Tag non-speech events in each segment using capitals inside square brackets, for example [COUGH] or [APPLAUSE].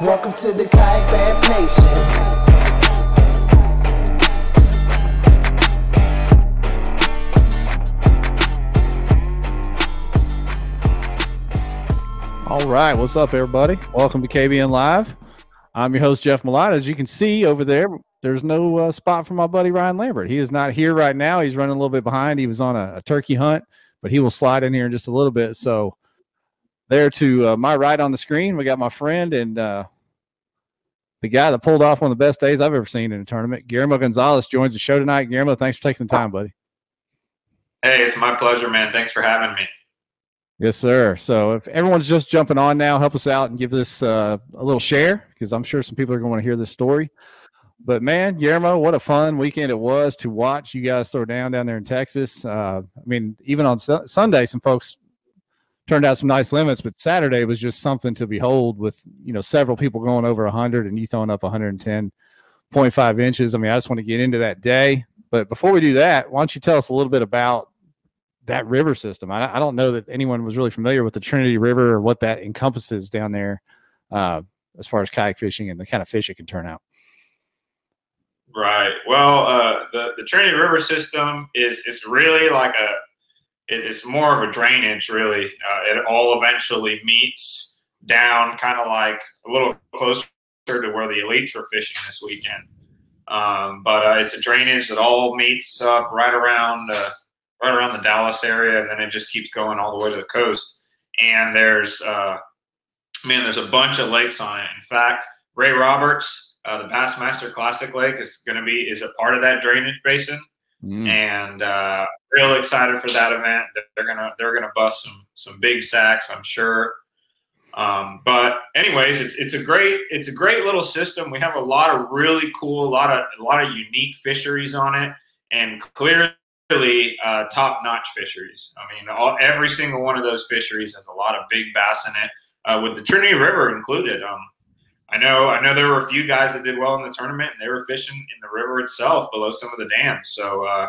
Welcome to the Kayak Bass Nation. All right, what's up, everybody? Welcome to KBN Live. I'm your host, Jeff Malott. As you can see over there, there's no uh, spot for my buddy Ryan Lambert. He is not here right now. He's running a little bit behind. He was on a, a turkey hunt, but he will slide in here in just a little bit. So, there to uh, my right on the screen, we got my friend and uh, the guy that pulled off one of the best days I've ever seen in a tournament. Guillermo Gonzalez joins the show tonight. Guillermo, thanks for taking the time, buddy. Hey, it's my pleasure, man. Thanks for having me. Yes, sir. So if everyone's just jumping on now, help us out and give this uh, a little share because I'm sure some people are going to want to hear this story. But man, Guillermo, what a fun weekend it was to watch you guys throw down down there in Texas. Uh, I mean, even on su- Sunday, some folks turned out some nice limits, but Saturday was just something to behold with you know several people going over 100 and you throwing up 110.5 inches. I mean, I just want to get into that day. But before we do that, why don't you tell us a little bit about that river system. I, I, don't know that anyone was really familiar with the Trinity River or what that encompasses down there uh, as far as kayak fishing and the kind of fish it can turn out. Right. Well, uh, the the Trinity River system is is really like a it's more of a drainage. Really, uh, it all eventually meets down, kind of like a little closer to where the elites were fishing this weekend. Um, but uh, it's a drainage that all meets up right around uh, right around the Dallas area, and then it just keeps going all the way to the coast. And there's, uh, man, there's a bunch of lakes on it. In fact, Ray Roberts, uh, the Bassmaster Classic Lake, is going to be is a part of that drainage basin, mm. and uh, real excited for that event. They're gonna they're gonna bust some some big sacks, I'm sure. Um, but anyways, it's it's a great it's a great little system. We have a lot of really cool, a lot of a lot of unique fisheries on it, and clearly uh, top-notch fisheries. I mean, all, every single one of those fisheries has a lot of big bass in it, uh, with the Trinity River included. Um, I know, I know there were a few guys that did well in the tournament, and they were fishing in the river itself below some of the dams. So, uh,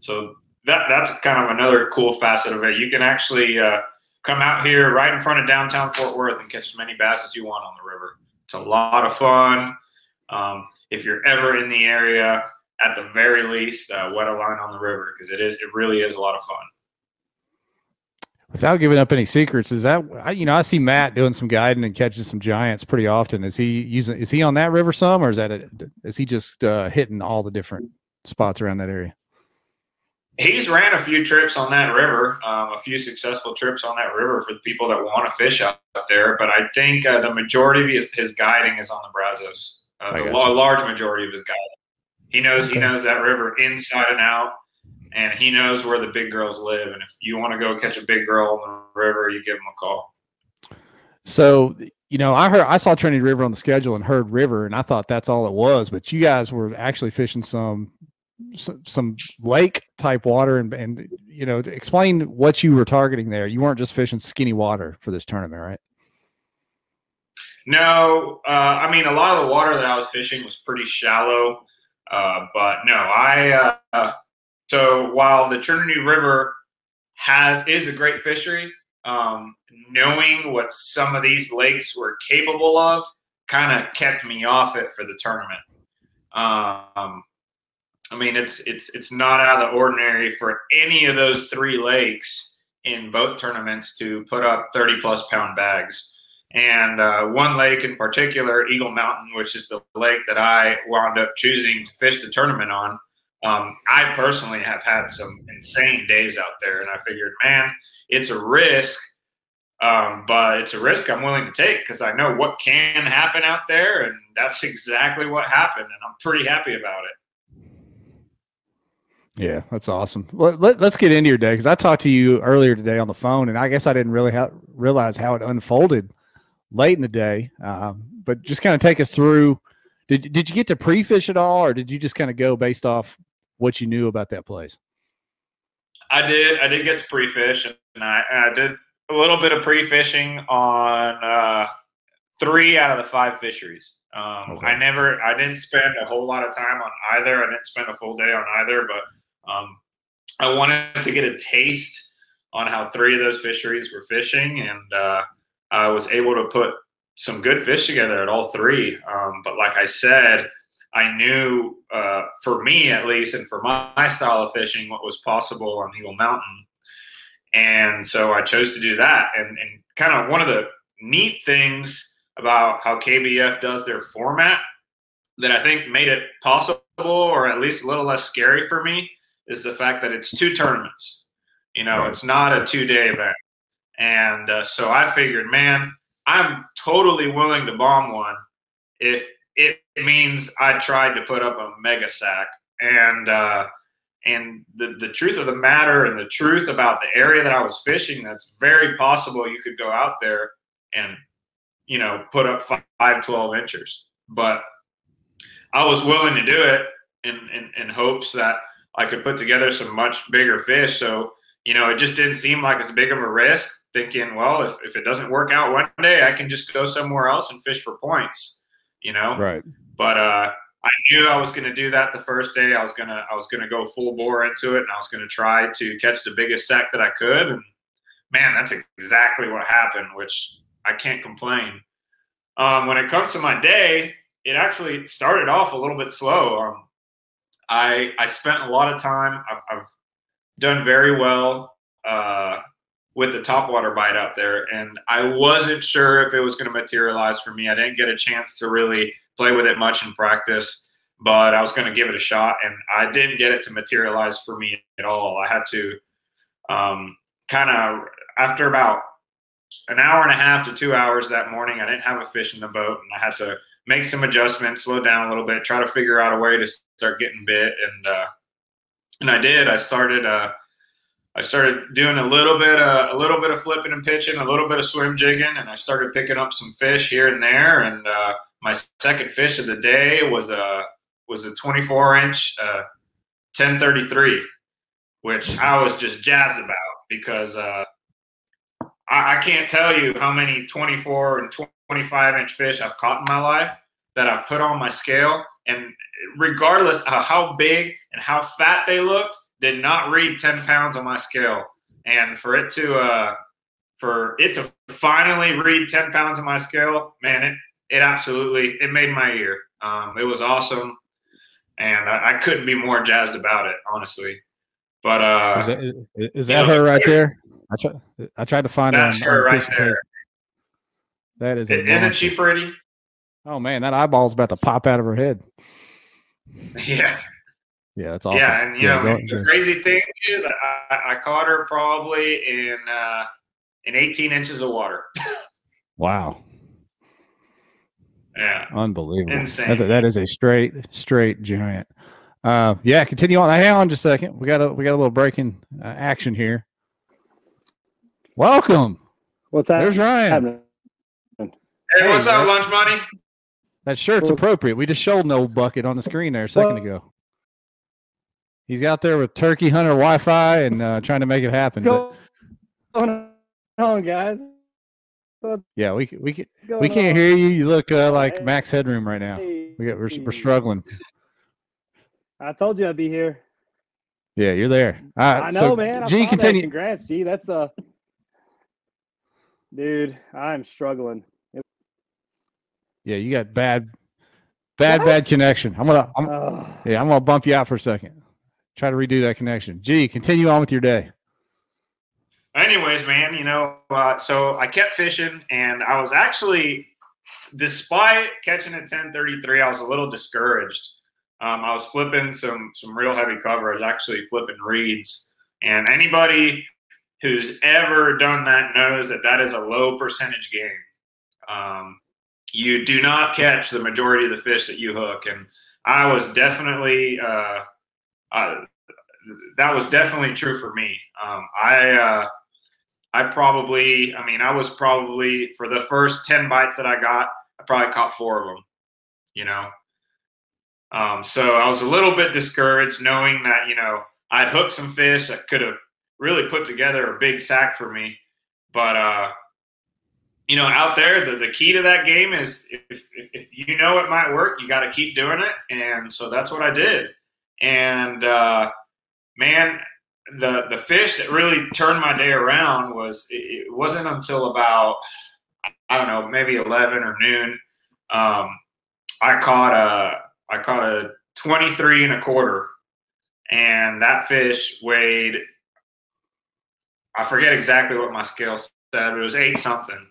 so that that's kind of another cool facet of it. You can actually uh, come out here right in front of downtown Fort Worth and catch as many bass as you want on the river. It's a lot of fun. Um, if you're ever in the area, at the very least uh, wet a line on the river because it is it really is a lot of fun. Without giving up any secrets, is that you know I see Matt doing some guiding and catching some giants pretty often. Is he using? Is he on that river some, or is that a, is he just uh, hitting all the different spots around that area? He's ran a few trips on that river, um, a few successful trips on that river for the people that want to fish out there. But I think uh, the majority of his, his, guiding is on the Brazos. Uh, the large majority of his guiding. He knows okay. he knows that river inside and out, and he knows where the big girls live. And if you want to go catch a big girl on the river, you give him a call. So you know, I heard I saw Trinity River on the schedule and heard river, and I thought that's all it was. But you guys were actually fishing some some lake type water, and and you know, explain what you were targeting there. You weren't just fishing skinny water for this tournament, right? No, uh, I mean a lot of the water that I was fishing was pretty shallow. Uh, but no, I uh, so while the Trinity River has is a great fishery, um, knowing what some of these lakes were capable of kind of kept me off it for the tournament. Um, I mean, it's it's it's not out of the ordinary for any of those three lakes in boat tournaments to put up 30 plus pound bags. And uh, one lake in particular, Eagle Mountain, which is the lake that I wound up choosing to fish the tournament on. Um, I personally have had some insane days out there, and I figured, man, it's a risk, um, but it's a risk I'm willing to take because I know what can happen out there, and that's [LAUGHS] exactly what happened, and I'm pretty happy about it. Yeah, that's awesome. Well, let, us get into your day because I talked to you earlier today on the phone, and I guess I didn't really ha- realize how it unfolded late in the day. Um, but just kind of take us through. Did did you get to pre-fish at all, or did you just kind of go based off what you knew about that place? I did. I did get to pre-fish, and I, and I did a little bit of pre-fishing on uh, three out of the five fisheries. Um, okay. I never, I didn't spend a whole lot of time on either. I didn't spend a full day on either, but um, I wanted to get a taste on how three of those fisheries were fishing, and uh, I was able to put some good fish together at all three. Um, but like I said, I knew uh, for me at least, and for my, style of fishing, what was possible on Eagle Mountain. And so I chose to do that. And, and kind of one of the neat things about how KBF does their format that I think made it possible, or at least a little less scary for me, is the fact that it's two tournaments. You know, right. it's not a two day event. And uh, so I figured, man, I'm totally willing to bomb one if it means I tried to put up a mega sack. And uh, and the, the truth of the matter and the truth about the area that I was fishing, that's very possible you could go out there and, you know, put up five, 12 inches. But I was willing to do it in, in, in hopes that I could put together some much bigger fish. So, you know, it just didn't seem like as big of a risk thinking, well, if, if it doesn't work out one day, I can just go somewhere else and fish for points, you know? Right. But, uh, I knew I was going to do that the first day. I was gonna I was gonna go full bore into it, and I was going to try to catch the biggest sack that I could. And man, that's exactly what happened, which I can't complain. Um, when it comes to my day, it actually started off a little bit slow. Um, I I spent a lot of time. I've, I've done very well uh, with the topwater bite out there, and I wasn't sure if it was going to materialize for me. I didn't get a chance to really play with it much in practice, but I was going to give it a shot, and I didn't get it to materialize for me at all. I had to um, kind of after about an hour and a half to two hours that morning, I didn't have a fish in the boat, and I had to make some adjustments, slow down a little bit, try to figure out a way to start getting bit, and uh, and I did. I started. Uh, I started doing a little bit, uh, a little bit of flipping and pitching, a little bit of swim jigging, and I started picking up some fish here and there. And uh, my second fish of the day was a was a 24 inch uh, 1033, which I was just jazzed about because uh, I, I, can't tell you how many 24 and 25 inch fish I've caught in my life that I've put on my scale, and regardless of how big and how fat they looked, did not read 10 pounds on my scale. And for it to uh, for it to finally read 10 pounds on my scale, man, it it absolutely it made my year. Um, it was awesome, and I, I, couldn't be more jazzed about it, honestly. But uh, is that, is that her right there? I tried. I tried to find that's her, right there. That is. It, isn't she pretty? Oh man, that eyeball's about to pop out of her head. [LAUGHS] Yeah. Yeah, that's awesome. Yeah, and you yeah, know the crazy thing is, I, I caught her probably in uh, in 18 inches of water. wow. Yeah. Unbelievable. Insane. That's a, that is a straight, straight giant. Uh, yeah, continue on. Hang on just a second. We got a we got a little breaking uh, action here. Welcome. What's that? There's Ryan. Hey, hey what's up, lunch money? That shirt's appropriate. We just showed an old bucket on the screen there a second ago. He's out there with Turkey Hunter Wi-Fi and uh, trying to make it happen. What's going on, guys? Yeah, we we we can't on? hear you. You look uh, like max headroom right now. We got we're, we're struggling. I told you I'd be here. Yeah, you're there. I know, so, man. G, continue. That. Congrats, G. That's a uh, dude. I'm struggling. Yeah, you got bad, bad, what? bad connection. I'm gonna, I'm, yeah, I'm gonna bump you out for a second. Try to redo that connection. G, continue on with your day anyways, man, you know, uh, so I kept fishing, and I was actually, despite catching a 1033, I was a little discouraged. Um, I was flipping some some real heavy cover. I was actually flipping reeds, and anybody who's ever done that knows that that is a low percentage game. Um, you do not catch the majority of the fish that you hook, and I was definitely. Uh, uh, that was definitely true for me. Um, I uh, I probably, I mean, I was probably for the first 10 bites that I got, I probably caught four of them, you know? Um, so I was a little bit discouraged knowing that, you know, I'd hooked some fish that could have really put together a big sack for me. But, uh, you know, out there, the, the key to that game is if, if, if you know it might work, you got to keep doing it. And so that's what I did. And, uh, man, the the fish that really turned my day around was it, it wasn't until about I don't know, maybe 11 or noon. Um, I caught a I caught a 23 and a quarter, and that fish weighed. I forget exactly what my scale said, but it was eight something.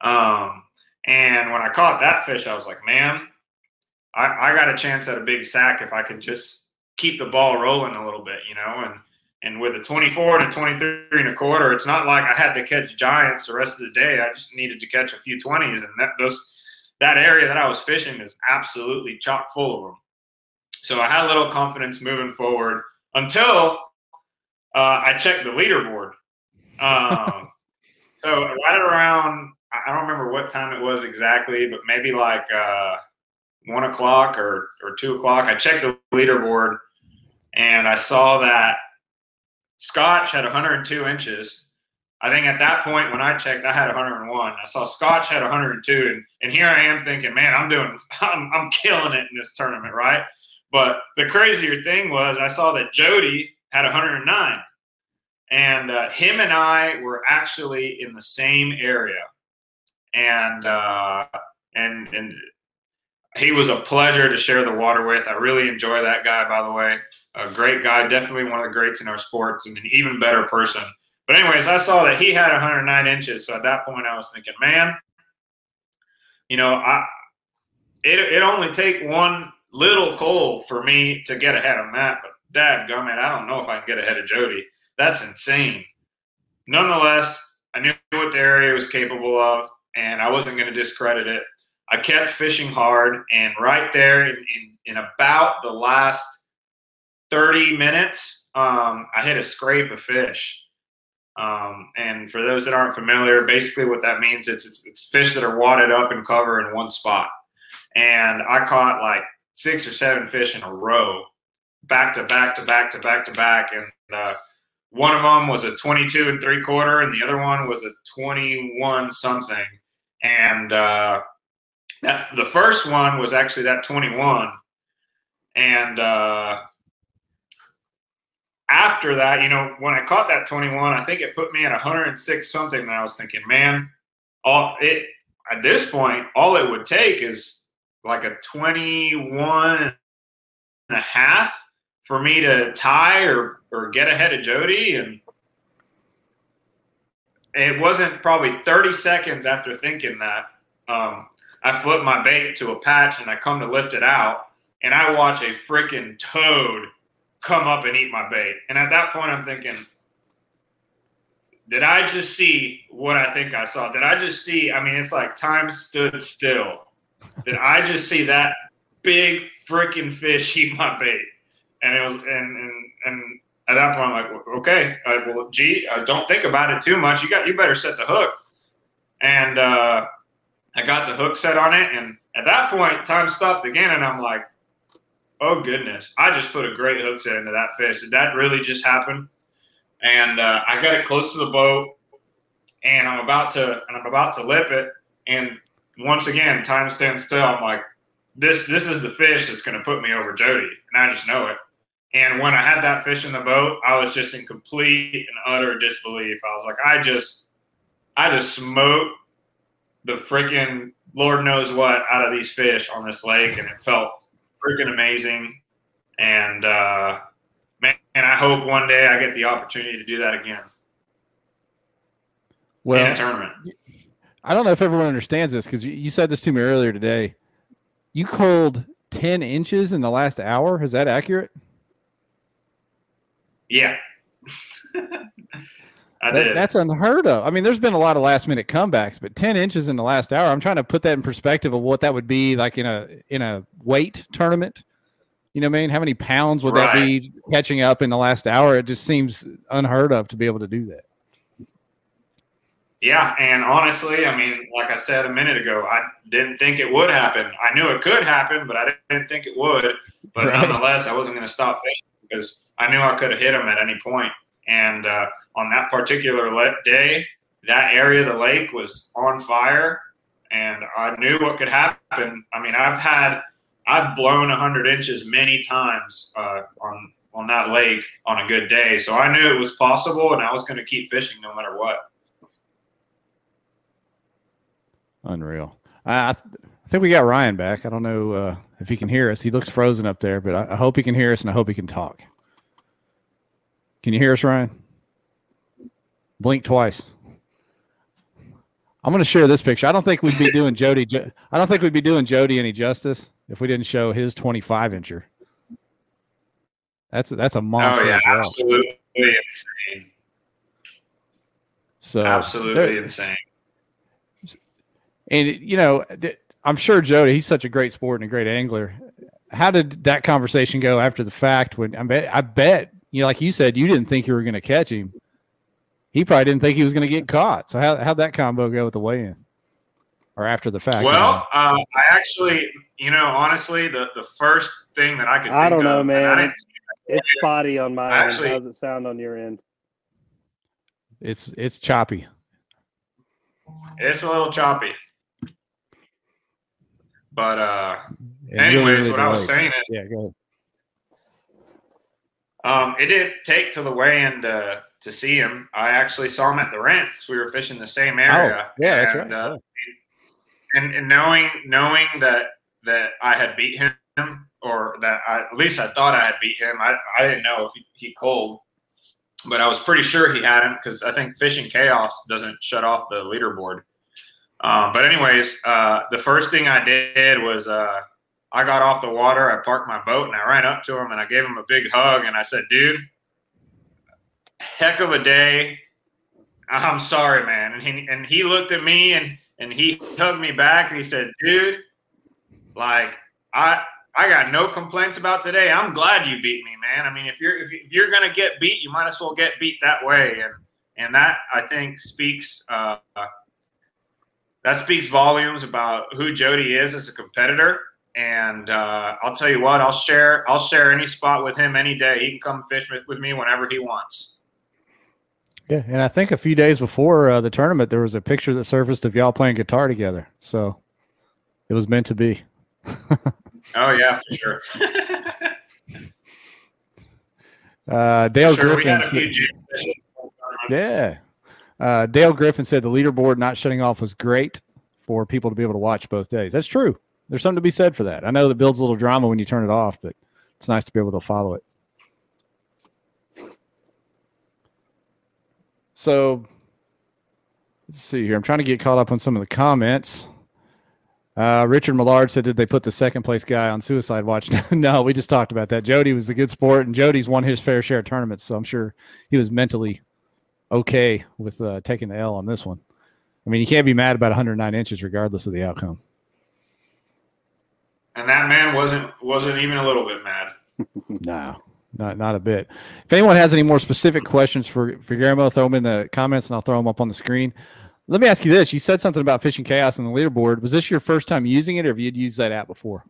Um, and when I caught that fish, I was like, man, I, I got a chance at a big sack if I could just keep the ball rolling a little bit, you know, and and with a 24 and a 23 and a quarter, it's not like I had to catch giants the rest of the day. I just needed to catch a few 20s. And that, those, that area that I was fishing is absolutely chock full of them. So I had a little confidence moving forward until uh, I checked the leaderboard. Um, [LAUGHS] so right around, I don't remember what time it was exactly, but maybe like uh, one o'clock or, or two o'clock, I checked the leaderboard and I saw that Scotch had 102 inches. I think at that point when I checked, I had 101. I saw Scotch had 102, and, and here I am thinking, man, I'm doing, [LAUGHS] I'm, I'm killing it in this tournament, right? But the crazier thing was I saw that Jody had 109, and uh, him and I were actually in the same area, and uh, and and he was a pleasure to share the water with. I really enjoy that guy, by the way. A great guy, definitely one of the greats in our sports, and an even better person. But anyways, I saw that he had 109 inches. So at that point, I was thinking, man, you know, I it it only take one little cull for me to get ahead of Matt. But dad, gummit, I don't know if I can get ahead of Jody. That's insane. Nonetheless, I knew what the area was capable of, and I wasn't going to discredit it. I kept fishing hard, and right there in, in, in about the last 30 minutes, um, I hit a scrape of fish. Um, and for those that aren't familiar, basically what that means it's, it's, it's fish that are wadded up and cover in one spot. And I caught like six or seven fish in a row, back to back to back to back to back, and uh, one of them was a 22 and three quarter, and the other one was a 21 something. And uh, that the first one was actually that 21 and uh, after that you know when i caught that 21 i think it put me at 106 something and i was thinking man all it at this point all it would take is like a 21 and a half for me to tie or or get ahead of jody. And it wasn't probably 30 seconds after thinking that um, I flip my bait to a patch and I come to lift it out, and I watch a freaking toad come up and eat my bait. And at that point, I'm thinking, did I just see what I think I saw? Did I just see? I mean, it's like time stood still. Did I just see that big freaking fish eat my bait? And it was, and and and at that point, I'm like, okay, well, gee, don't think about it too much. You got, you better set the hook. And uh, I got the hook set on it, and at that point, time stopped again, and I'm like, "Oh goodness!" I just put a great hook set into that fish. Did that really just happen? And uh, I got it close to the boat, and I'm about to and I'm about to lip it, and once again, time stands still. I'm like, "This this is the fish that's going to put me over Jody," and I just know it. And when I had that fish in the boat, I was just in complete and utter disbelief. I was like, I just, I just smoked the freaking Lord knows what out of these fish on this lake, and it felt freaking amazing. And uh, man, and I hope one day I get the opportunity to do that again. Well, in a tournament. I don't know if everyone understands this because you said this to me earlier today. You culled ten inches in the last hour. Is that accurate? Yeah. [LAUGHS] That, that's unheard of. I mean, there's been a lot of last minute comebacks, but 10 inches in the last hour. I'm trying to put that in perspective of what that would be like in a in a weight tournament. You know what I mean? How many pounds would right. that be catching up in the last hour? It just seems unheard of to be able to do that. Yeah, and honestly, I mean, like I said a minute ago, I didn't think it would happen. I knew it could happen, but I didn't think it would. But right. nonetheless, I wasn't going to stop fishing because I knew I could have hit him at any point. And uh, on that particular day, that area of the lake was on fire, and I knew what could happen. I mean, I've had I've blown 100 inches many times uh, on on that lake on a good day, so I knew it was possible, and I was going to keep fishing no matter what. Unreal. I, I think we got Ryan back. I don't know uh, if he can hear us. He looks frozen up there, but I, I hope he can hear us and I hope he can talk. Can you hear us, Ryan? Blink twice. I'm going to share this picture. I don't think we'd be [LAUGHS] doing Jody. I don't think we'd be doing Jody any justice if we didn't show his 25 incher. That's a, that's a oh, monster. Oh yeah, well. absolutely insane. So absolutely insane. And you know, I'm sure Jody. He's such a great sport and a great angler. How did that conversation go after the fact? When I bet, I bet you know, like you said, you didn't think you were going to catch him. He probably didn't think he was going to get caught. So how how'd that combo go with the weigh-in, or after the fact? Well, uh, I actually, you know, honestly, the the first thing that I could I don't know, of, man. It's spotty on my actually, end. How does it sound on your end? It's it's choppy. It's a little choppy. But uh anyways, really what I was saying is yeah, go ahead. Um, it didn't take to the weigh-in to, to see him. I actually saw him at the because we were fishing the same area. Oh, yeah, and, that's right. Uh, and, and knowing knowing that that I had beat him or that I, at least I thought I had beat him. I, I didn't know if he, he culled, but I was pretty sure he had him because I think Fishing Chaos doesn't shut off the leaderboard. Um, but anyways, uh, the first thing I did was uh, I got off the water, I parked my boat, and I ran up to him and I gave him a big hug and I said, "Dude, heck of a day. I'm sorry, man." And he and he looked at me and and he hugged me back and he said, "Dude, like I I got no complaints about today. I'm glad you beat me, man. I mean, if you're if, you're gonna get beat, you might as well get beat that way, and and that I think speaks uh, that speaks volumes about who Jody is as a competitor. And uh, I'll tell you what, I'll share I'll share any spot with him any day. He can come fish with me whenever he wants. Yeah, and I think a few days before uh, the tournament, there was a picture that surfaced of y'all playing guitar together. So it was meant to be. [LAUGHS] Oh yeah, for sure. [LAUGHS] uh, Dale sure, Griffin. Said, yeah. Uh, Dale Griffin said the leaderboard not shutting off was great for people to be able to watch both days. That's true. There's something to be said for that. I know that builds a little drama when you turn it off, but it's nice to be able to follow it. So let's see here. I'm trying to get caught up on some of the comments. Uh, Richard Millard said, "Did they put the second place guy on suicide watch?" [LAUGHS] no, we just talked about that. Jody was a good sport, and Jody's won his fair share of tournaments, so I'm sure he was mentally okay with uh, taking the L on this one. I mean, you can't be mad about 109 inches, regardless of the outcome. And that man wasn't wasn't even a little bit mad. [LAUGHS] no, not not a bit. If anyone has any more specific questions for for Guillermo, throw them in the comments, and I'll throw them up on the screen. Let me ask you this: You said something about fishing chaos on the leaderboard. Was this your first time using it, or have you used that app before?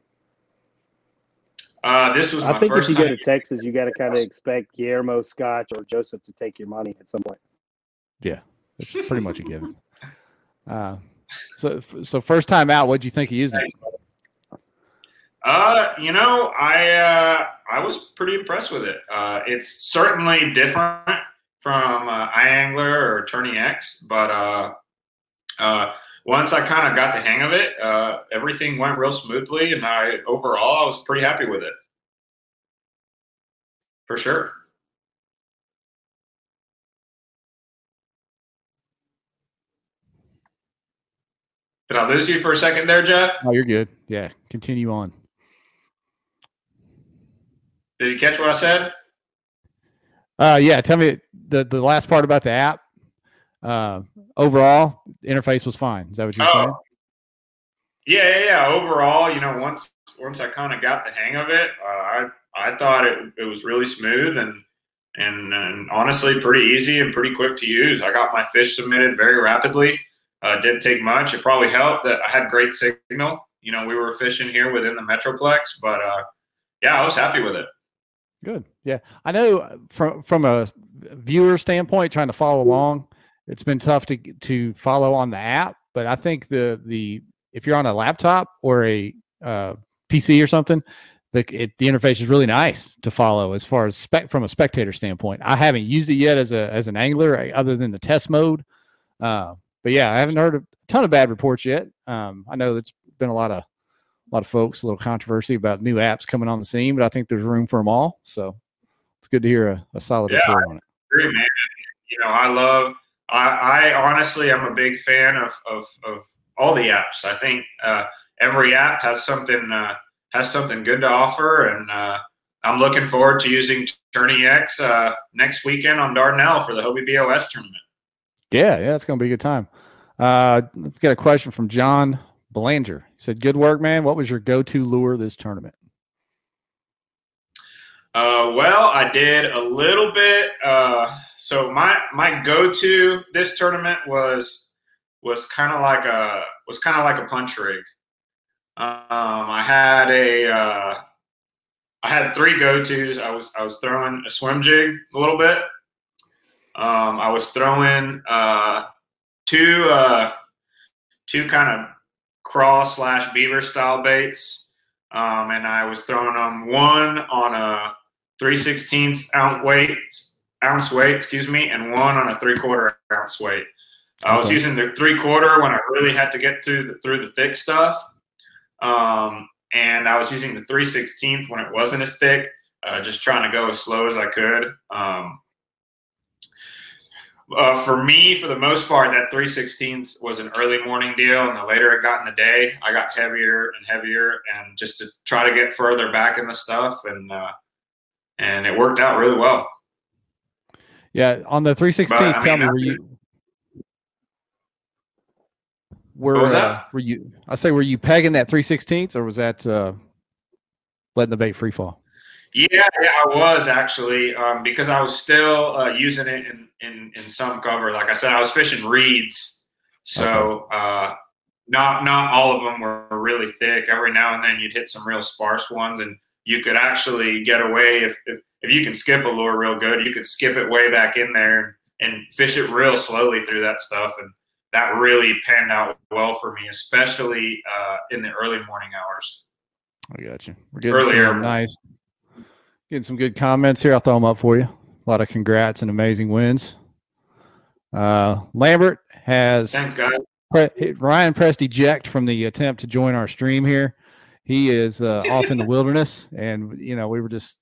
Uh, this was. I think if you go to Texas, you got to kind of expect Guillermo Scotch or Joseph to take your money at some point. Yeah, it's pretty much a given. Uh, so, so first time out, what do you think of using it? Uh, you know, I uh, I was pretty impressed with it. Uh, it's certainly different from uh, iAngler or Tourney X, but uh, uh, once I kind of got the hang of it, uh, everything went real smoothly, and I overall I was pretty happy with it, for sure. Did I lose you for a second there, Jeff? Oh, you're good. Yeah, continue on. Did you catch what I said? Uh, yeah. Tell me the the last part about the app. Uh, overall, interface was fine. Is that what you're oh. saying? Yeah, yeah, yeah. Overall, you know, once once I kind of got the hang of it, uh, I I thought it it was really smooth and, and and honestly pretty easy and pretty quick to use. I got my fish submitted very rapidly. Uh, didn't take much. It probably helped that I had great signal. You know, we were fishing here within the metroplex, but uh, yeah, I was happy with it. Good. Yeah, I know from from a viewer standpoint, trying to follow along, it's been tough to to follow on the app. But I think the the if you're on a laptop or a uh, PC or something, the it, the interface is really nice to follow as far as spec from a spectator standpoint. I haven't used it yet as a as an angler other than the test mode, uh, but yeah, I haven't heard a ton of bad reports yet. Um, I know it's been a lot of a lot of folks, a little controversy about new apps coming on the scene, but I think there's room for them all. So it's good to hear a, a solid Yeah, report on it. agree, man. You know, I love. I, I honestly, I'm a big fan of of, of all the apps. I think uh, every app has something uh, has something good to offer, and uh, I'm looking forward to using Tourney X uh, next weekend on Dardanelle for the Hobie BOS tournament. Yeah, yeah, it's gonna be a good time. Uh, got a question from John Belanger. Said, "Good work, man. What was your go-to lure this tournament?" Uh, well, I did a little bit. Uh, so my my go-to this tournament was was kind of like a was kind of like a punch rig. Um, I had a uh, I had three go-tos. I was I was throwing a swim jig a little bit. Um, I was throwing uh, two uh, two kind of craw slash beaver style baits, um, and I was throwing them one on a three sixteenths ounce weight ounce weight, excuse me, and one on a three quarter ounce weight. I was Okay. using the three quarter when I really had to get through the, through the thick stuff, um, and I was using the three sixteenth when it wasn't as thick, uh, just trying to go as slow as I could. Um, uh, for me, for the most part, that 316th was an early morning deal, and the later it got in the day, I got heavier and heavier, and just to try to get further back in the stuff, and uh, and it worked out really well. Yeah, on the 316s, But, I tell mean, me, were you were was uh, that? were you? I say, were you pegging that 316s, or was that uh, letting the bait free fall? Yeah, yeah, I was actually um, because I was still uh, using it in, in in some cover. Like I said, I was fishing reeds, so uh, not not all of them were really thick. Every now and then you'd hit some real sparse ones, and you could actually get away if if, if you can skip a lure real good. You could skip it way back in there and fish it real slowly through that stuff, and that really panned out well for me, especially uh, in the early morning hours. I got you. We're getting Earlier. some nice, getting some good comments here. I'll throw them up for you. A lot of congrats and amazing wins. Uh, Lambert has Thanks, guys. Pre- Ryan pressed eject from the attempt to join our stream here. He is uh, off in the wilderness, and you know we were just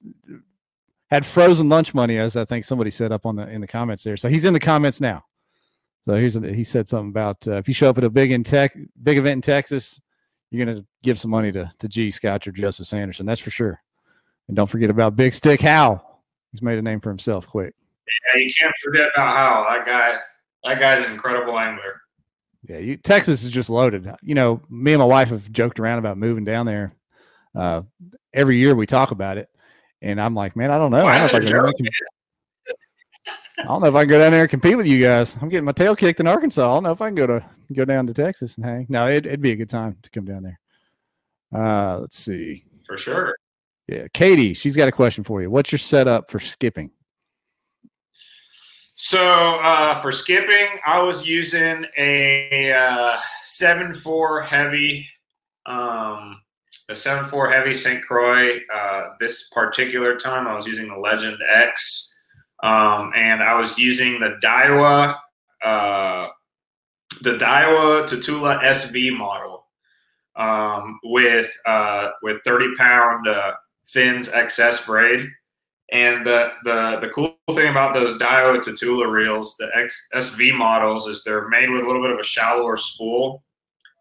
had frozen lunch money, as I think somebody said up on the in the comments there. So he's in the comments now. So here's a, he said something about uh, if you show up at a big in tech big event in Texas, you're gonna give some money to to G Scott or Joseph Sanderson. That's for sure. And don't forget about Big Stick Hal. He's made a name for himself quick. Yeah, you can't forget about Hal. That guy, that guy's an incredible angler. Yeah, you, Texas is just loaded. You know, me and my wife have joked around about moving down there. Uh, every year we talk about it, and I'm like, man, I don't know. I don't, know if I, can, I, can- I don't know if I can go down there and compete with you guys. I'm getting my tail kicked in Arkansas. I don't know if I can go to go down to Texas and hang. No, it, it'd be a good time to come down there. Uh, let's see. For sure. Yeah, Katie, she's got a question for you. What's your setup for skipping? So uh, for skipping, I was using a uh, seven four heavy, um, a seven four heavy St. Croix. Uh, this particular time, I was using the Legend X, um, and I was using the Daiwa, uh, the Daiwa Tatula SV model um, with uh, with thirty pound fins XS braid. And the, the the cool thing about those Daiwa Tatula reels, the X, SV models, is they're made with a little bit of a shallower spool,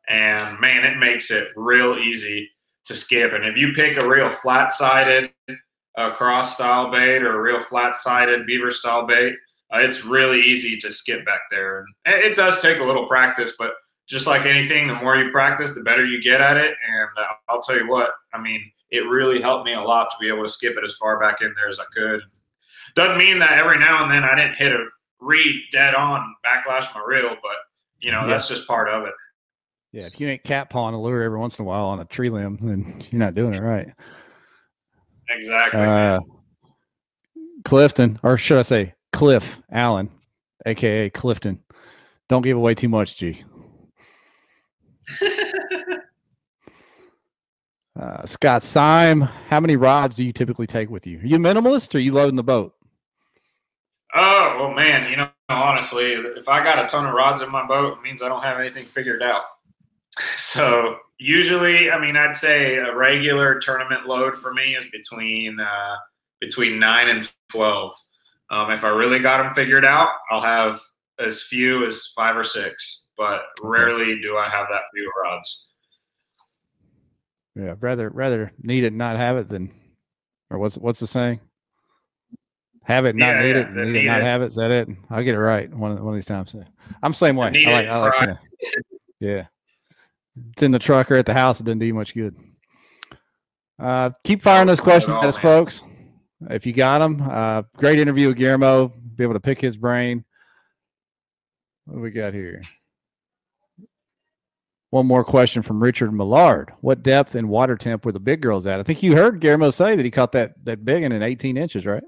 and man, it makes it real easy to skip. And if you pick a real flat-sided uh, cross style bait or a real flat-sided beaver style bait, uh, it's really easy to skip back there. And it, it does take a little practice, but just like anything, the more you practice, the better you get at it. And uh, I'll tell you what, I mean, it really helped me a lot to be able to skip it as far back in there as I could. Doesn't mean that every now and then I didn't hit a reed dead on backlash my reel, but you know Yeah. that's just part of it. Yeah, if you ain't cat pawing a lure every once in a while on a tree limb, then you're not doing it right. Exactly. Uh, Clifton, or should I say Cliff Allen, aka Clifton. Don't give away too much, G. [LAUGHS] Uh, Scott Syme, how many rods do you typically take with you? Are you a minimalist or are you loading the boat? Oh well, man. You know honestly, if I got a ton of rods in my boat, it means I don't have anything figured out. [LAUGHS] So usually, I mean, I'd say a regular tournament load for me is between uh, between nine and twelve. Um, if I really got them figured out, I'll have as few as five or six, but rarely do I have that few rods. Yeah, rather rather need it, not have it than, or what's what's the saying? Have it, not Yeah, need yeah, it. Need, need it, not have it. Is that it? I'll get it right one of, one of these times. I'm the same way. I like. I like. yeah, it's in the truck or at the house. It doesn't do you much good. Uh, keep firing those questions all, at us, man. folks. If you got them, uh, great interview with Guillermo. Be able to pick his brain. What do we got here? One more question from Richard Millard. What depth and water temp were the big girls at? I think you heard Guillermo say that he caught that that big one in 18 inches, right?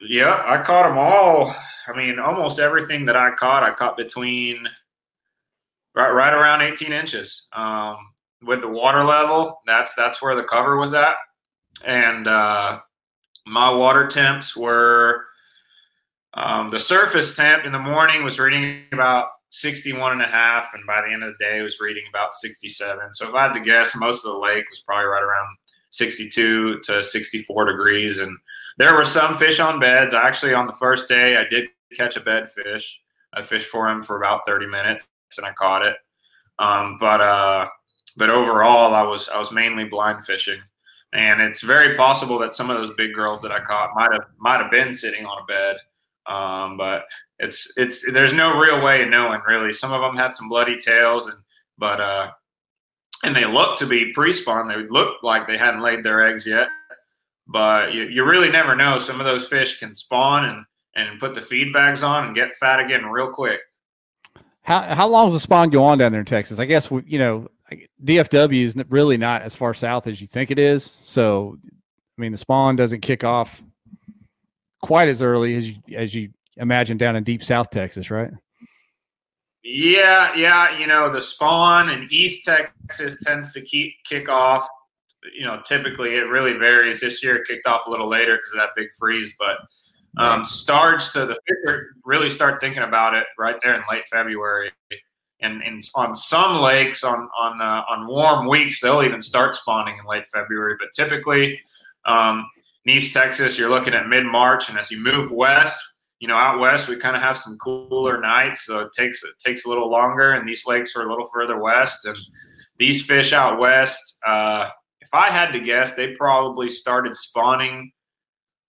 Yeah, I caught them all. I mean, almost everything that I caught, I caught between right, right around 18 inches. Um, with the water level, that's that's where the cover was at, and uh, my water temps were um, the surface temp in the morning was reading about 61 and a half, and by the end of the day, it was reading about 67. So if I had to guess, most of the lake was probably right around 62 to 64 degrees, and there were some fish on beds. Actually, on the first day, I did catch a bed fish. I fished for him for about 30 minutes, and I caught it. Um, but uh, but overall, I was I was mainly blind fishing, and it's very possible that some of those big girls that I caught might have might have been sitting on a bed. Um, but it's it's there's no real way of knowing really. Some of them had some bloody tails, and but uh, and they looked to be pre-spawn. They looked like they hadn't laid their eggs yet but you, you really never know. Some of those fish can spawn and, and put the feed bags on and get fat again real quick. How how long does the spawn go on down there in Texas? I guess we, you know DFW is really not as far south as you think it is. So, I mean, the spawn doesn't kick off quite as early as you as you imagine down in deep South Texas, right? Yeah, yeah, you know the spawn in East Texas tends to keep kick off. You know, typically it really varies. This year it kicked off a little later because of that big freeze, but um, starts to the really start thinking about it right there in late February. And, and on some lakes, on on uh, on warm weeks, they'll even start spawning in late February. But typically, um, East Texas, you're looking at mid March, and as you move west, you know, out west we kind of have some cooler nights, so it takes it takes a little longer. And these lakes are a little further west, and these fish out west, uh, if I had to guess, they probably started spawning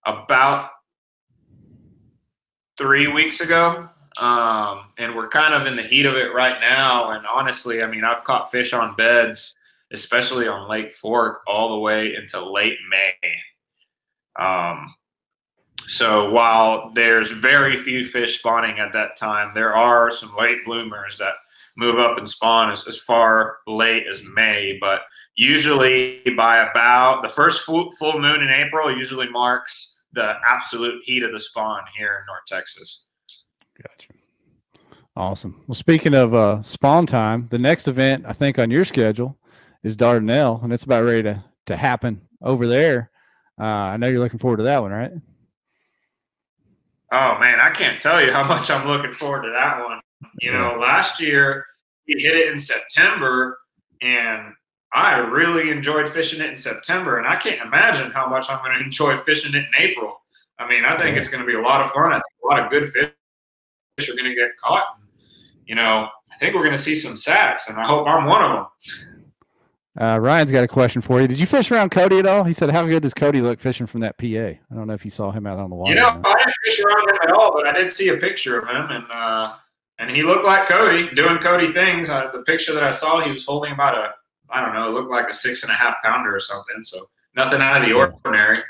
about three weeks ago. Um, and we're kind of in the heat of it right now. And honestly, I mean, I've caught fish on beds, especially on Lake Fork, all the way into late May. Um, so while there's very few fish spawning at that time, there are some late bloomers that move up and spawn as, as far late as May. But usually by about the first full, full moon in April, usually marks the absolute heat of the spawn here in North Texas. Gotcha. Awesome. Well, speaking of uh, spawn time, the next event I think on your schedule is Dardanelle, and it's about ready to to happen over there. Uh, I know you're looking forward to that one, right? Oh man, I can't tell you how much I'm looking forward to that one. You know, last year we hit it in September, and I really enjoyed fishing it in September, and I can't imagine how much I'm going [LAUGHS] to enjoy fishing it in April. I mean, I think it's going to be a lot of fun. I think a lot of good fish are going to get caught. You know, I think we're going to see some sacks, and I hope I'm one of them. [LAUGHS] Uh, Ryan's got a question for you. Did you fish around Cody at all? He said, "How good does Cody look fishing from that PA?" I don't know if you saw him out on the water. You know. I didn't fish around him at all, but I did see a picture of him, and uh, and he looked like Cody doing Cody things. Uh, the picture that I saw, he was holding about a, I don't know, it looked like a six and a half pounder or something. So nothing out of the ordinary.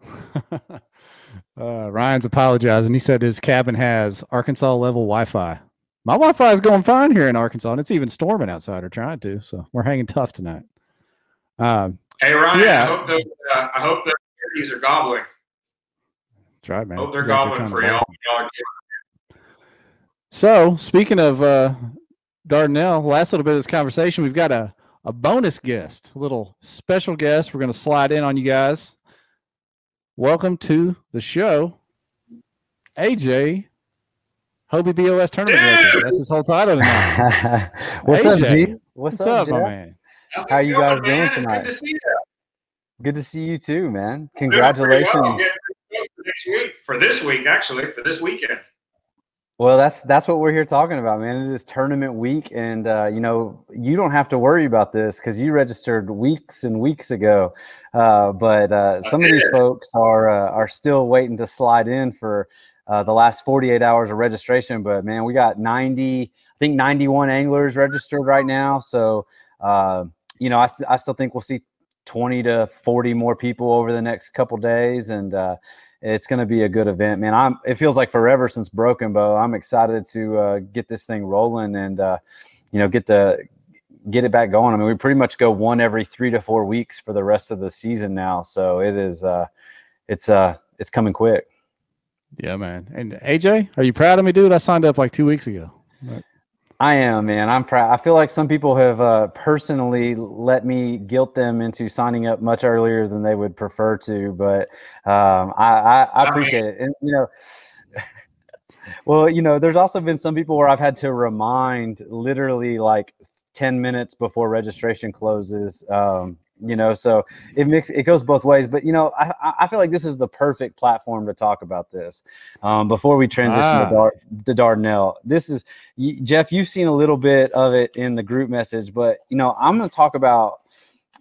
[LAUGHS] uh, Ryan's apologizing. He said his cabin has Arkansas level Wi-Fi. My Wi-Fi is going fine here in Arkansas, and it's even storming outside or trying to. So we're hanging tough tonight. Um, Hey Ryan, Yeah. I hope those, uh, I hope their turkeys are gobbling. that's right, man. I hope they're He's out there gobbling for y'all. So, speaking of uh, Dardanelle, last little bit of this conversation, we've got a, a bonus guest, a little special guest. We're going to slide in on you guys. Welcome to the show, AJ, Hobie BOS tournament director. That's his whole title tonight. [LAUGHS] What's up, G? What's, What's up, up, my man? How's How it you going, guys doing man? It's tonight? good to see you. Good to see you too, man. Congratulations. well. For next week for this week, actually, for this weekend. Well, that's that's what we're here talking about, man. It is tournament week, and uh, you know you don't have to worry about this because you registered weeks and weeks ago. Uh, but uh, some of these folks are uh, are still waiting to slide in for uh, the last 48 hours of registration. But man, we got 90, I think 91 anglers registered right now. So uh, you know, I, I still think we'll see 20 to 40 more people over the next couple days, and uh, it's going to be a good event, man. I'm. It feels like forever since Broken Bow. I'm excited to uh, get this thing rolling and uh, you know get the get it back going. I mean, we pretty much go one every three to four weeks for the rest of the season now. So it is. Uh, it's uh, it's coming quick. Yeah, man. And AJ, are you proud of me, dude? I signed up like two weeks ago. I am, man. I'm proud. I feel like some people have uh, personally let me guilt them into signing up much earlier than they would prefer to, but um, I, I, I appreciate it. And you know, [LAUGHS] well, you know, there's also been some people where I've had to remind literally like 10 minutes before registration closes. Um, you know, so it makes it goes both ways. But you know, I, I- feel like this is the perfect platform to talk about this. Um, before we transition Ah. to Dar- to Dardanelle, this is y- Jeff. You've seen a little bit of it in the group message, but you know, I'm going to talk about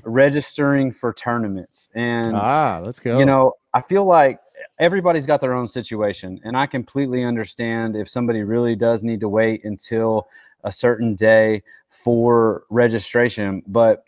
registering for tournaments and Ah, let's go. you know i feel like everybody's got their own situation and i completely understand if somebody really does need to wait until a certain day for registration but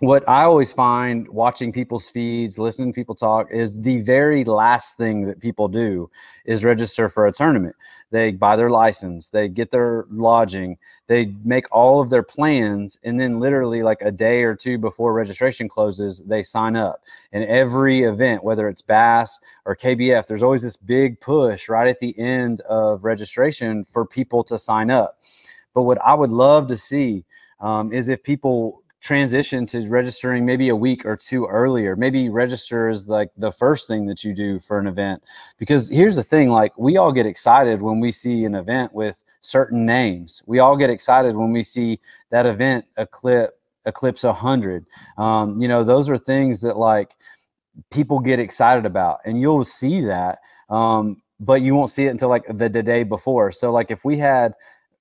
what i always find watching people's feeds listening to people talk is the very last thing that people do is register for a tournament. They buy their license they get their lodging they make all of their plans and then literally like a day or two before registration closes they sign up. And every event whether it's bass or kbf there's always this big push right at the end of registration for people to sign up. But what i would love to see um, is if people transition to registering maybe a week or two earlier. Maybe register is like the first thing that you do for an event. Because here's the thing like we all get excited when we see an event with certain names. We all get excited when we see that event eclipse eclipse 100 um, you know those are things that like people get excited about and you'll see that um, but you won't see it until like the, the day before. So like if we had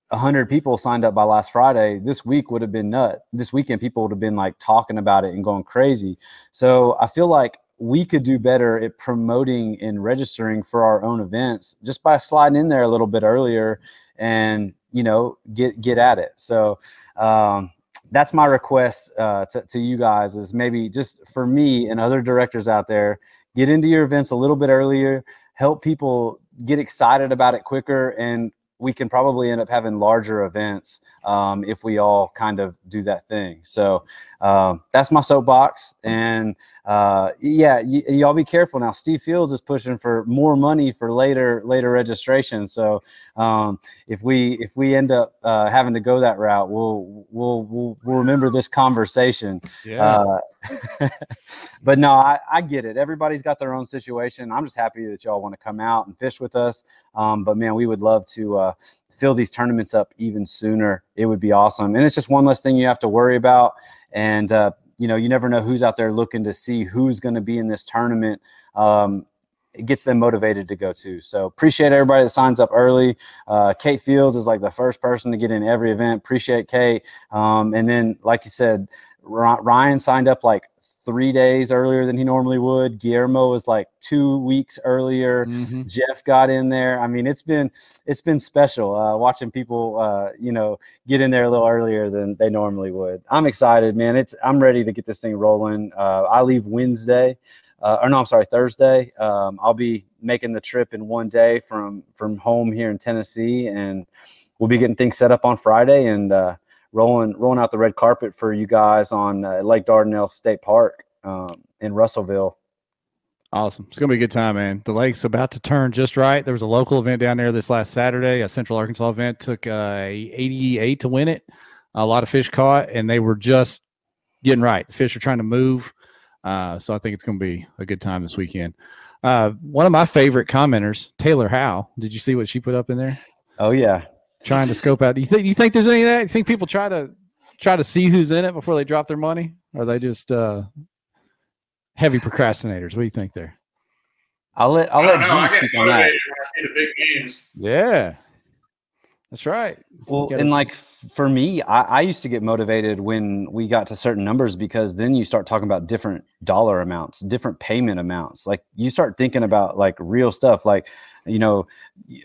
100 people signed up by last friday this week would have been nut. This weekend people would have been like talking about it and going crazy. So i feel like we could do better at promoting and registering for our own events just by sliding in there a little bit earlier and you know get get at it. So um, that's my request uh, to, to you guys is maybe just for me and other directors out there get into your events a little bit earlier help people get excited about it quicker and we can probably end up having larger events um, if we all kind of do that thing so um, that's my soapbox and uh, yeah y- y'all be careful now steve fields is pushing for more money for later later registration so um, if we if we end up uh, having to go that route we'll we'll we'll, we'll remember this conversation yeah. uh, [LAUGHS] but no, I, I get it. Everybody's got their own situation. I'm just happy that y'all want to come out and fish with us. Um, but man, we would love to uh, fill these tournaments up even sooner. It would be awesome. And it's just one less thing you have to worry about. And, uh, you know, you never know who's out there looking to see who's going to be in this tournament. Um, it gets them motivated to go too. So appreciate everybody that signs up early. Uh, Kate Fields is like the first person to get in every event. Appreciate Kate. Um, and then, like you said, Ryan signed up like three days earlier than he normally would. Guillermo was like two weeks earlier. Mhm. Jeff got in there. I mean, it's been it's been special uh, watching people, uh, you know, get in there a little earlier than they normally would. I'm excited, man. It's I'm ready to get this thing rolling. Uh, I leave Wednesday, uh, or no, I'm sorry, Thursday. Um, I'll be making the trip in one day from from home here in Tennessee, and we'll be getting things set up on Friday and uh, rolling rolling out the red carpet for you guys on uh, Lake Dardanelle State Park um, in Russellville. Awesome. It's going to be a good time, man. The lake's about to turn just right. There was a local event down there this last Saturday, a Central Arkansas event. Took uh, 88 to win it. A lot of fish caught, and they were just getting right. The fish are trying to move. Uh, so I think it's going to be a good time this weekend. Uh, one of my favorite commenters, Taylor Howe. Did you see what she put up in there? Oh yeah, Trying to scope out. Do you think? Do you think there's any of that? You think people try to try to see who's in it before they drop their money? Or are they just uh, heavy procrastinators? What do you think there? I'll let I'll I let don't know. I G speak on that. I see the big games. Yeah, that's right. Well, and like for me, I, I used to get motivated when we got to certain numbers because then you start talking about different dollar amounts, different payment amounts. Like you start thinking about like real stuff. Like, you know,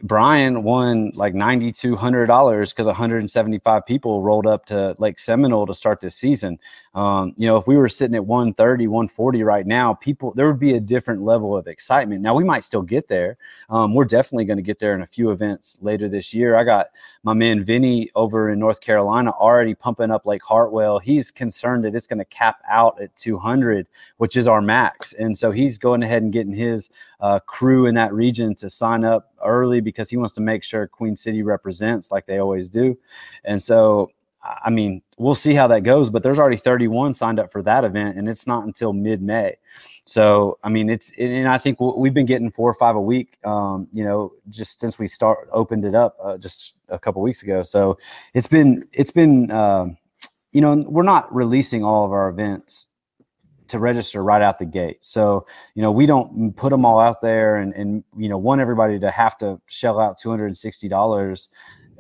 Brian won like ninety two hundred dollars because 175 people rolled up to Lake Seminole to start this season. Um, you know, if we were sitting at 130, 140 right now, people there would be a different level of excitement. Now we might still get there. Um, we're definitely going to get there in a few events later this year. I got my man Vinny over in North Carolina already pumping up Lake Hartwell. He's concerned that it's going to cap out at 200, which is our max. And so he's going ahead and getting his uh, crew in that region to sign up early because he wants to make sure Queen City represents like they always do. And so, I mean, we'll see how that goes, but there's already 31 signed up for that event, and it's not until mid May. So, I mean, it's, and I think we've been getting four or five a week, um, you know, just since we start opened it up uh, just a couple weeks ago. So it's been, it's been, um, you know, we're not releasing all of our events to register right out the gate. So, you know, we don't put them all out there and, and, you know, want everybody to have to shell out $260,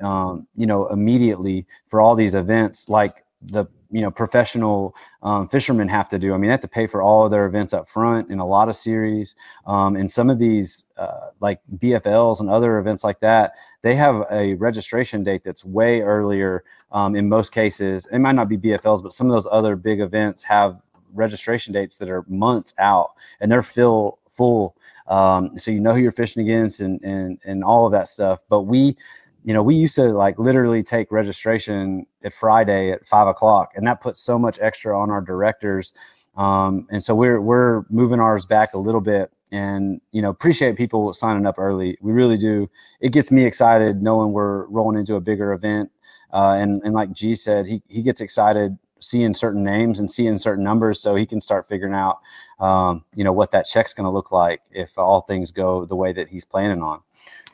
um, you know, immediately for all these events like the, you know, professional um, fishermen have to do. I mean, they have to pay for all of their events up front in a lot of series. Um, and some of these, uh, like BFLs and other events like that, they have a registration date that's way earlier. Um, in most cases, it might not be BFLs, but some of those other big events have registration dates that are months out and they're fill full. Um, so you know who you're fishing against and, and, and all of that stuff. But we, you know, we used to like literally take registration at Friday at five o'clock, and that puts so much extra on our directors. Um, and so we're we're moving ours back a little bit, and you know, appreciate people signing up early. We really do. It gets me excited knowing we're rolling into a bigger event. Uh, and and like G said, he he gets excited seeing certain names and seeing certain numbers, so he can start figuring out, um, you know, what that check's going to look like if all things go the way that he's planning on.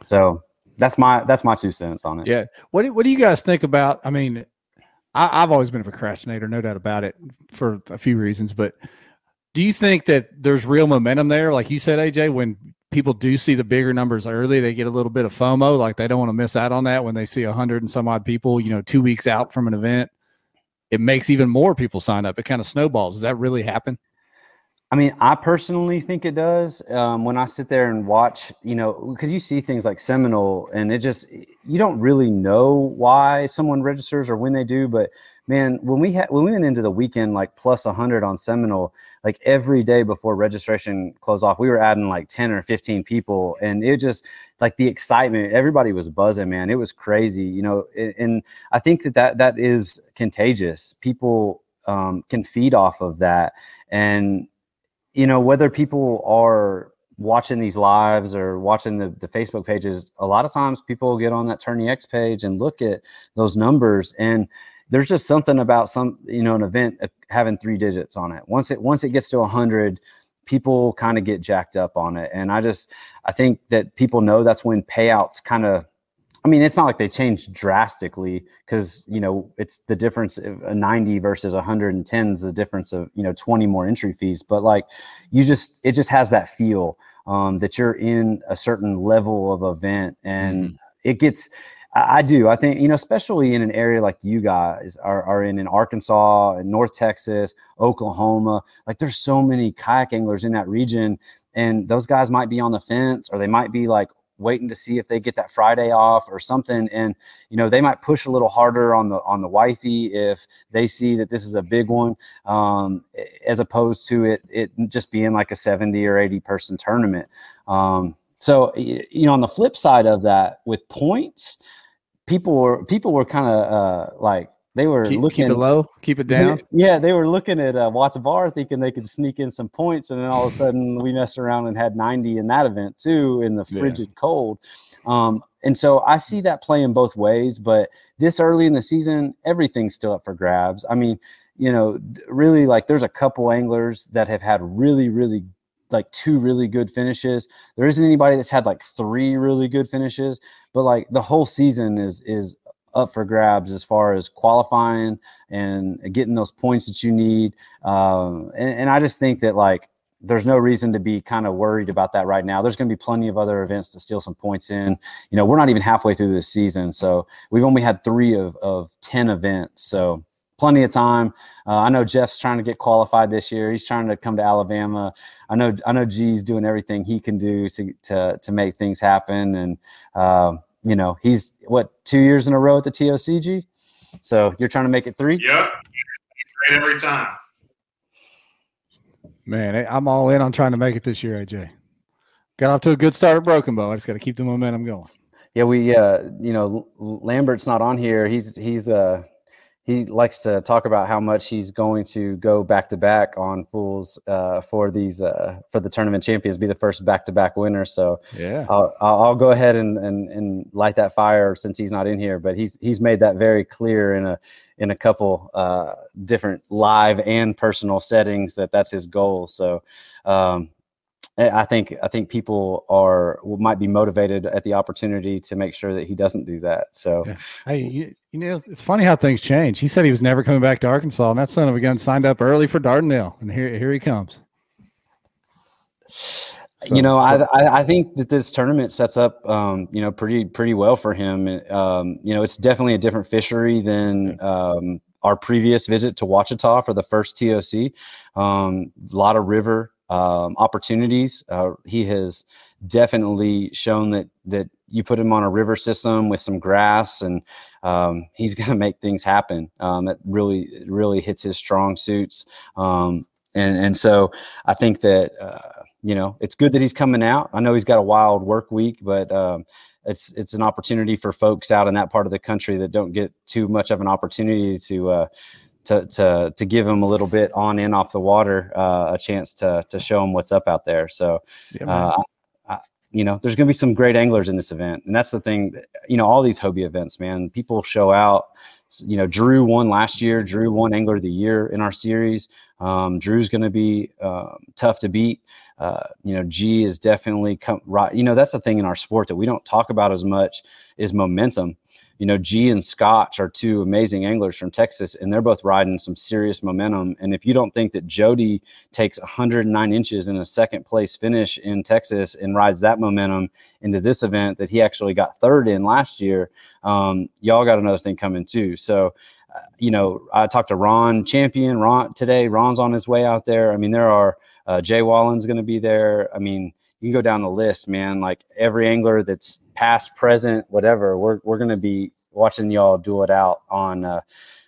So that's my that's my two cents on it. Yeah. What do, what do you guys think about? I mean, I, I've always been a procrastinator, no doubt about it, for a few reasons. But do you think that there's real momentum there? Like you said, AJ, when people do see the bigger numbers early, they get a little bit of FOMO, like they don't want to miss out on that when they see a hundred and some odd people, you know, two weeks out from an event. It makes even more people sign up. It kind of snowballs. Does that really happen? I mean, I personally think it does. Um, when I sit there and watch, you know, because you see things like Seminole, and it just you don't really know why someone registers or when they do. But man, when we had when we went into the weekend like plus hundred on Seminole, like every day before registration closed off, we were adding like ten or fifteen people, and it just like the excitement. Everybody was buzzing, man. It was crazy, you know. And, and I think that that that is contagious. People um, can feed off of that, and you know whether people are watching these lives or watching the, the facebook pages a lot of times people get on that tourney x page and look at those numbers and there's just something about some you know an event uh, having three digits on it once it once it gets to 100 people kind of get jacked up on it and i just i think that people know that's when payouts kind of I mean, it's not like they change drastically because you know it's the difference of a 90 versus 110 is the difference of you know 20 more entry fees. But like, you just it just has that feel um, that you're in a certain level of event, and it gets. I do. I think you know, especially in an area like you guys are, are in in Arkansas and North Texas, Oklahoma. Like, there's so many kayak anglers in that region, and those guys might be on the fence, or they might be like waiting to see if they get that Friday off or something. And you know, they might push a little harder on the on the wifey if they see that this is a big one, um, as opposed to it it just being like a 70 or 80 person tournament. Um, so you know, on the flip side of that, with points, people were people were kind of uh, like they were Keep, looking keep it low, keep it down. [LAUGHS] yeah, they were looking at uh, Watts Bar thinking they could sneak in some points, and then all of a [LAUGHS] sudden we messed around and had 90 in that event too in the Yeah. frigid cold. Um, and so I see that playing both ways, but this early in the season, everything's still up for grabs. I mean, you know, really like there's a couple anglers that have had really, really like two really good finishes. There isn't anybody that's had like three really good finishes, but like the whole season is is up for grabs as far as qualifying and getting those points that you need. Um, and, and I just think that like there's no reason to be kind of worried about that right now. There's going to be plenty of other events to steal some points in. You know, we're not even halfway through this season, so we've only had three of of ten events. So plenty of time. Uh, I know Jeff's trying to get qualified this year. He's trying to come to Alabama. I know I know G's doing everything he can do to to to make things happen. And uh, you know, he's what two years in a row at the TOCG. So you're trying to make it three. Yep, great every time. Man, I'm all in on trying to make it this year, AJ. Got off to a good start at Broken Bow. I just got to keep the momentum going. Yeah, we uh, you know, Lambert's not on here. He's he's uh he likes to talk about how much he's going to go back to back on fools uh, for these uh, for the tournament champions, be the first back to back winner. So yeah, I'll, I'll go ahead and, and and light that fire since he's not in here. But he's he's made that very clear in a in a couple uh, different live and personal settings that that's his goal. So um, I think I think people are might be motivated at the opportunity to make sure that he doesn't do that. So, yeah. hey, you, you, know, it's funny how things change. He said he was never coming back to Arkansas, and that son of a gun signed up early for Dardanelle, and here here he comes. So, you know, I, I, I think that this tournament sets up, um, you know, pretty pretty well for him. Um, you know, it's definitely a different fishery than um, our previous visit to Ouachita for the first TOC. Um, a lot of river um, opportunities. Uh, he has definitely shown that that you put him on a river system with some grass, and um, [LAUGHS] he's going to make things happen. Um, that really really hits his strong suits. Um, and and so I think that uh, you know it's good that he's coming out. I know he's got a wild work week, but um, it's it's an opportunity for folks out in that part of the country that don't get too much of an opportunity to uh, to to to give them a little bit on and off the water, uh, a chance to to show them what's up out there. So, yeah, uh, I, you know, there's going to be some great anglers in this event, and that's the thing. You know, all these Hobie events, man, people show out. You know, Drew won last year. Drew won Angler of the Year in our series. Um, Drew's going to be um, tough to beat. Uh, you know, G is definitely come right. You know, that's the thing in our sport that we don't talk about as much is momentum you know, G and Scotch are two amazing anglers from Texas, and they're both riding some serious momentum. And if you don't think that Jody takes 109 inches in a second place finish in Texas and rides that momentum into this event that he actually got third in last year, um, y'all got another thing coming too. So, uh, you know, I talked to Ron Champion Ron today. Ron's on his way out there. I mean, there are uh, Jay Wallen's going to be there. I mean, you can go down the list, man. Like every angler that's past, present, whatever, we're we're gonna be watching y'all do it out on uh,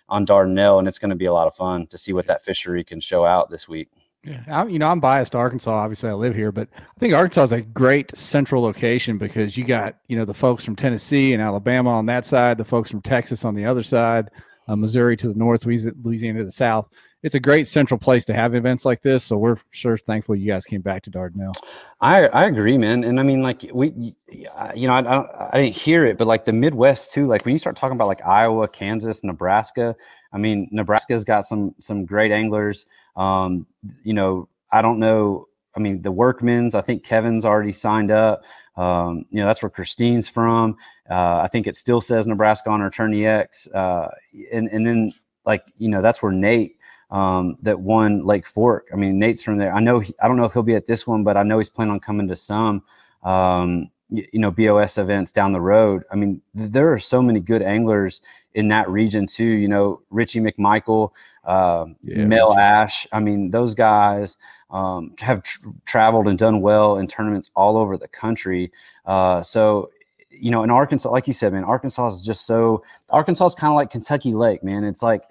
on Dardanelle, and it's going to be a lot of fun to see what that fishery can show out this week. Yeah, I'm, you know, I'm biased to Arkansas. Obviously, I live here, but I think Arkansas is a great central location because you got you know the folks from Tennessee and Alabama on that side, the folks from Texas on the other side, uh, Missouri to the north, Louisiana to the south it's a great central place to have events like this. So we're sure thankful you guys came back to Dardanelle. I I agree, man. And I mean, like we, you know, I, I, I didn't hear it, but like the Midwest too. Like when you start talking about like Iowa, Kansas, Nebraska. I mean, Nebraska's got some some great anglers. Um, you know, I don't know. I mean, the Workmans. I think Kevin's already signed up. Um, you know, that's where Christine's from. Uh, I think it still says Nebraska on her Tourney X. Uh, and and then like you know, that's where Nate um, that won Lake Fork. I mean, Nate's from there. I know. He, I don't know if he'll be at this one, but I know he's planning on coming to some. Um, you, you know, BOS events down the road. I mean, th- there are so many good anglers in that region too. You know, Richie McMichael, uh, yeah, Mel Richie. Ash. I mean, those guys um, have tr- traveled and done well in tournaments all over the country. Uh, so you know, in Arkansas, like you said, man, Arkansas is just so. Arkansas is kind of like Kentucky Lake, man. It's like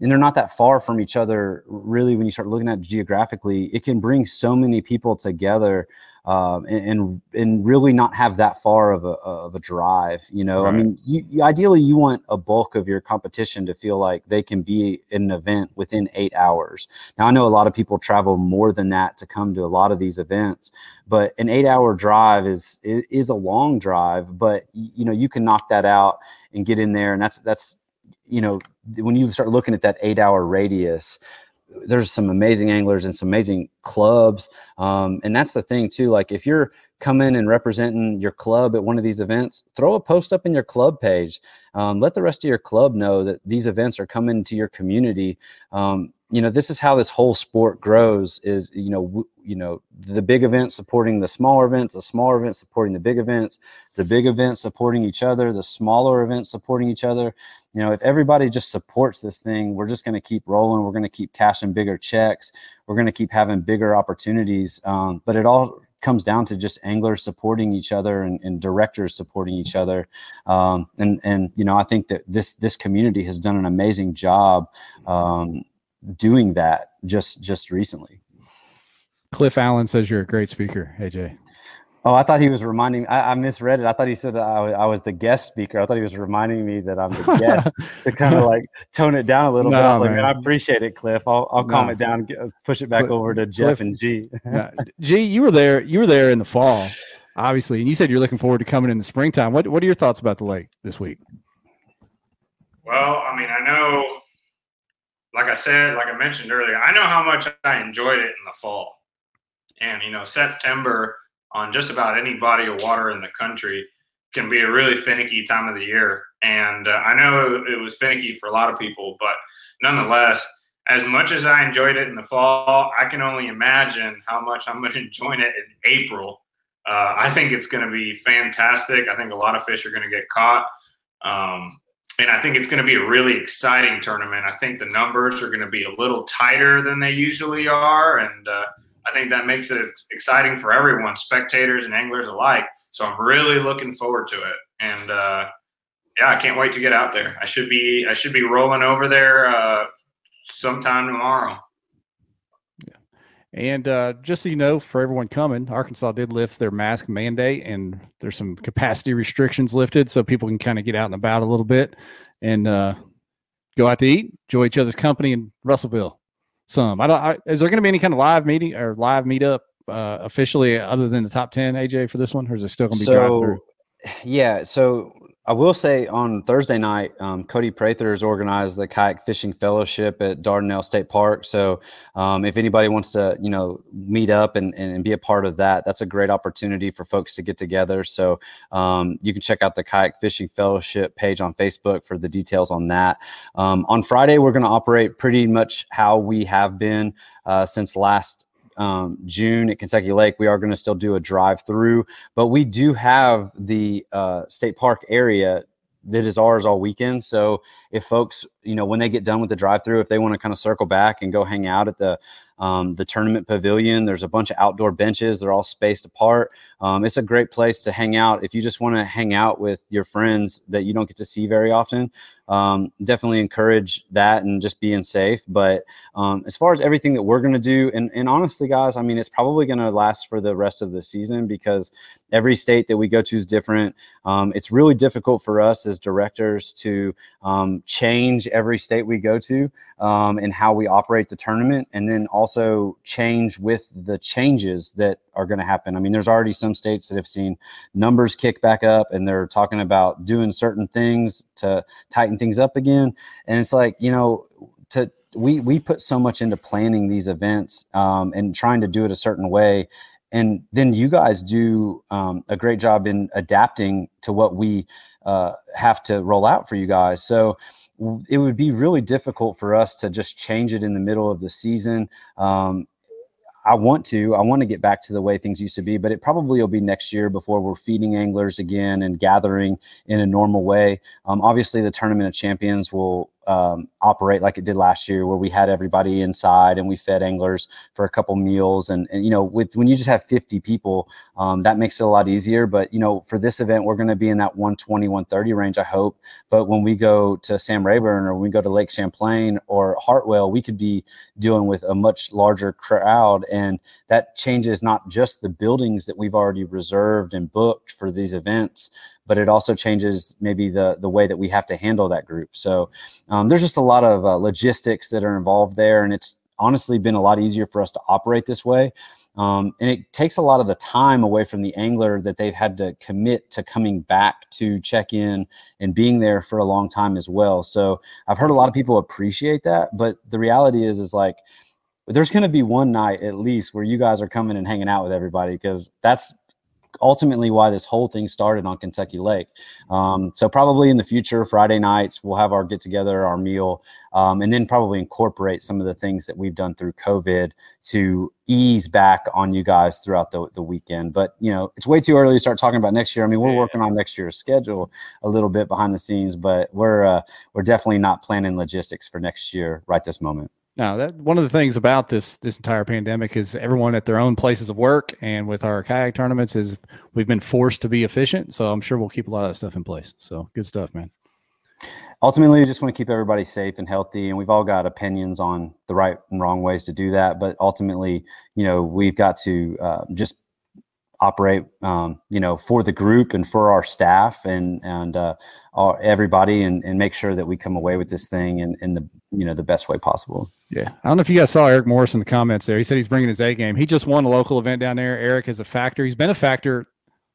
and they're not that far from each other really when you start looking at geographically it can bring so many people together um, and, and, really not have that far of a, of a drive you know right. i mean you, you, ideally you want a bulk of your competition to feel like they can be in an event within eight hours now i know a lot of people travel more than that to come to a lot of these events but an eight hour drive is is a long drive but you know you can knock that out and get in there and that's that's you know when you start looking at that eight hour radius there's some amazing anglers and some amazing clubs. Um, and that's the thing too. Like if you're coming and representing your club at one of these events, throw a post up in your club page. Um, let the rest of your club know that these events are coming to your community. Um, you know, this is how this whole sport grows. Is you know, w- you know, the big events supporting the smaller events, the smaller events supporting the big events, the big events supporting each other, the smaller events supporting each other. You know, if everybody just supports this thing, we're just going to keep rolling. We're going to keep cashing bigger checks. We're going to keep having bigger opportunities. Um, but it all comes down to just anglers supporting each other and, and directors supporting each other. Um, and and you know, I think that this this community has done an amazing job um, doing that just just recently. Cliff Allen says you're a great speaker, AJ. Oh, I thought he was reminding. I, I misread it. I thought he said I, I, was the guest speaker. I thought he was reminding me that I'm the [LAUGHS] guest to kind of like tone it down a little No, bit. I was like, man. man, I appreciate it, Cliff. I'll, I'll calm it down, push it back Cliff- over to Jeff Cliff- and G. [LAUGHS] Uh, G, you were there. You were there in the fall, obviously, and you said you're looking forward to coming in the springtime. What What are your thoughts about the lake this week? Well, I mean, I know, like I said, like I mentioned earlier, I know how much I enjoyed it in the fall. And, you know, September on just about any body of water in the country can be a really finicky time of the year. And uh, I know it, was finicky for a lot of people, but nonetheless, as much as I enjoyed it in the fall, I can only imagine how much I'm going [LAUGHS] to enjoy it in April. Uh, I think it's going to be fantastic. I think a lot of fish are going to get caught. Um, and I think it's going to be a really exciting tournament. I think the numbers are going to be a little tighter than they usually are, and uh, I think that makes it exciting for everyone, spectators and anglers alike. So I'm really looking forward to it, and uh, yeah, I can't wait to get out there. I should be I should be rolling over there uh, sometime tomorrow. And uh, just so you know, for everyone coming, Arkansas did lift their mask mandate, and there's some capacity restrictions lifted, so people can kind of get out and about a little bit and uh, go out to eat, enjoy each other's company in Russellville. Some. I don't. I, is there going to be any kind of live meeting or live meetup uh, officially other than the top ten, AJ, for this one, or is it still going to be drive through? yeah, so I will say on Thursday night, um, Cody Prather has organized the kayak fishing fellowship at Dardanelle State Park. So um, if anybody wants to, you know, meet up and, and, be a part of that, that's a great opportunity for folks to get together. So um, you can check out the kayak fishing fellowship page on Facebook for the details on that. Um, on Friday, we're going to operate pretty much how we have been uh, since last um, June at Kentucky Lake. We are going to still do a drive through, but we do have the uh, state park area that is ours all weekend. So if folks, you know, when they get done with the drive through, if they want to kind of circle back and go hang out at the um, the tournament pavilion, there's a bunch of outdoor benches. They're all spaced apart. Um, it's a great place to hang out if you just want to hang out with your friends that you don't get to see very often. Um, definitely encourage that and just being safe. But um, as far as everything that we're going to do, and, and honestly, guys, I mean, it's probably going to last for the rest of the season because every state that we go to is different. Um, it's really difficult for us as directors to um, change every state we go to um, and how we operate the tournament, and then also change with the changes that are going to happen. I mean, there's already some states that have seen numbers kick back up, and they're talking about doing certain things to tighten things up again. And it's like, you know, to we we put so much into planning these events um, and trying to do it a certain way and then you guys do um, a great job in adapting to what we uh, have to roll out for you guys. So it would be really difficult for us to just change it in the middle of the season. Um, I want to. I want to get back to the way things used to be, but it probably will be next year before we're feeding anglers again and gathering in a normal way. Um, obviously, the Tournament of Champions will um, operate like it did last year, where we had everybody inside and we fed anglers for a couple meals. And, and you know, with when you just have 50 people, um, that makes it a lot easier. But you know, for this event, we're going to be in that 120, 130 range, I hope. But when we go to Sam Rayburn or we go to Lake Champlain or Hartwell, we could be dealing with a much larger crowd, and that changes not just the buildings that we've already reserved and booked for these events but it also changes maybe the the way that we have to handle that group. So um, there's just a lot of uh, logistics that are involved there, and it's honestly been a lot easier for us to operate this way. Um, and it takes a lot of the time away from the angler that they've had to commit to coming back to check in and being there for a long time as well. So I've heard a lot of people appreciate that, but the reality is, is like, there's going to be one night at least where you guys are coming and hanging out with everybody because that's ultimately why this whole thing started on Kentucky Lake. Um, so probably in the future, Friday nights we'll have our get together, our meal, um, and then probably incorporate some of the things that we've done through COVID to ease back on you guys throughout the, the weekend. But you know, it's way too early to start talking about next year. I mean, we're working on next year's schedule a little bit behind the scenes, but we're uh, we're definitely not planning logistics for next year right this moment. Now, that one of the things about this this entire pandemic is everyone at their own places of work, and with our kayak tournaments, is we've been forced to be efficient. So I'm sure we'll keep a lot of that stuff in place. So good stuff, man. Ultimately, we just want to keep everybody safe and healthy, and we've all got opinions on the right and wrong ways to do that. But ultimately, you know, we've got to uh, just operate um, you know for the group and for our staff and and uh, our, everybody and, and make sure that we come away with this thing in, in the you know the best way possible. Yeah. I don't know if you guys saw eric morris in the comments there. He said he's bringing his a game. He just won a local event down there. Eric is a factor. He's been a factor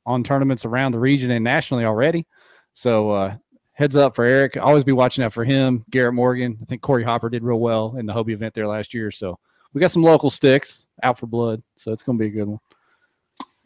on tournaments around the region and nationally already. So uh, heads up for eric. Always be watching out for him. Garrett morgan. I think corey hopper did real well in the hobie event there last year. So we got some local sticks out for blood. So it's going to be a good one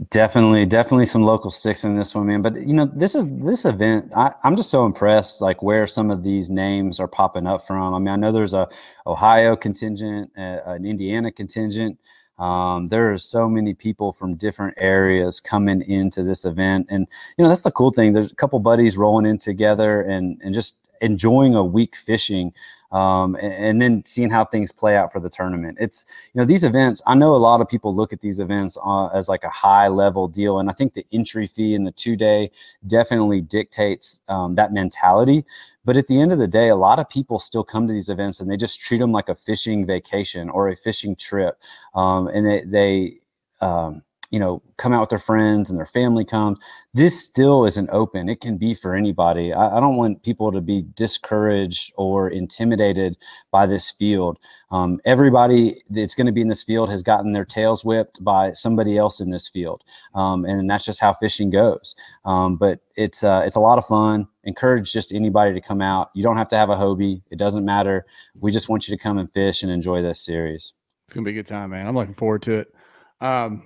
Definitely, definitely some local sticks in this one, man. But you know, this is this event. I, am just so impressed, like where some of these names are popping up from. I mean, I know there's a Ohio contingent, an Indiana contingent. Um, there are so many people from different areas coming into this event, and you know that's the cool thing. There's a couple buddies rolling in together and and just enjoying a week fishing um, and, and, then seeing how things play out for the tournament. It's you know these events. I know a lot of people look at these events uh, as like a high level deal, and I think the entry fee and the two day definitely dictates um, that mentality. But at the end of the day, a lot of people still come to these events and they just treat them like a fishing vacation or a fishing trip, um, and they they um, you know come out with their friends and their family comes this still isn't open. It can be for anybody. I, I don't want people to be discouraged or intimidated by this field. Um, everybody that's going to be in this field has gotten their tails whipped by somebody else in this field um, and that's just how fishing goes. Um, but it's uh, it's a lot of fun. Encourage just anybody to come out. You don't have to have a hobie it doesn't matter. We just want you to come and fish and enjoy this series. It's gonna be a good time man. I'm looking forward to it. Um,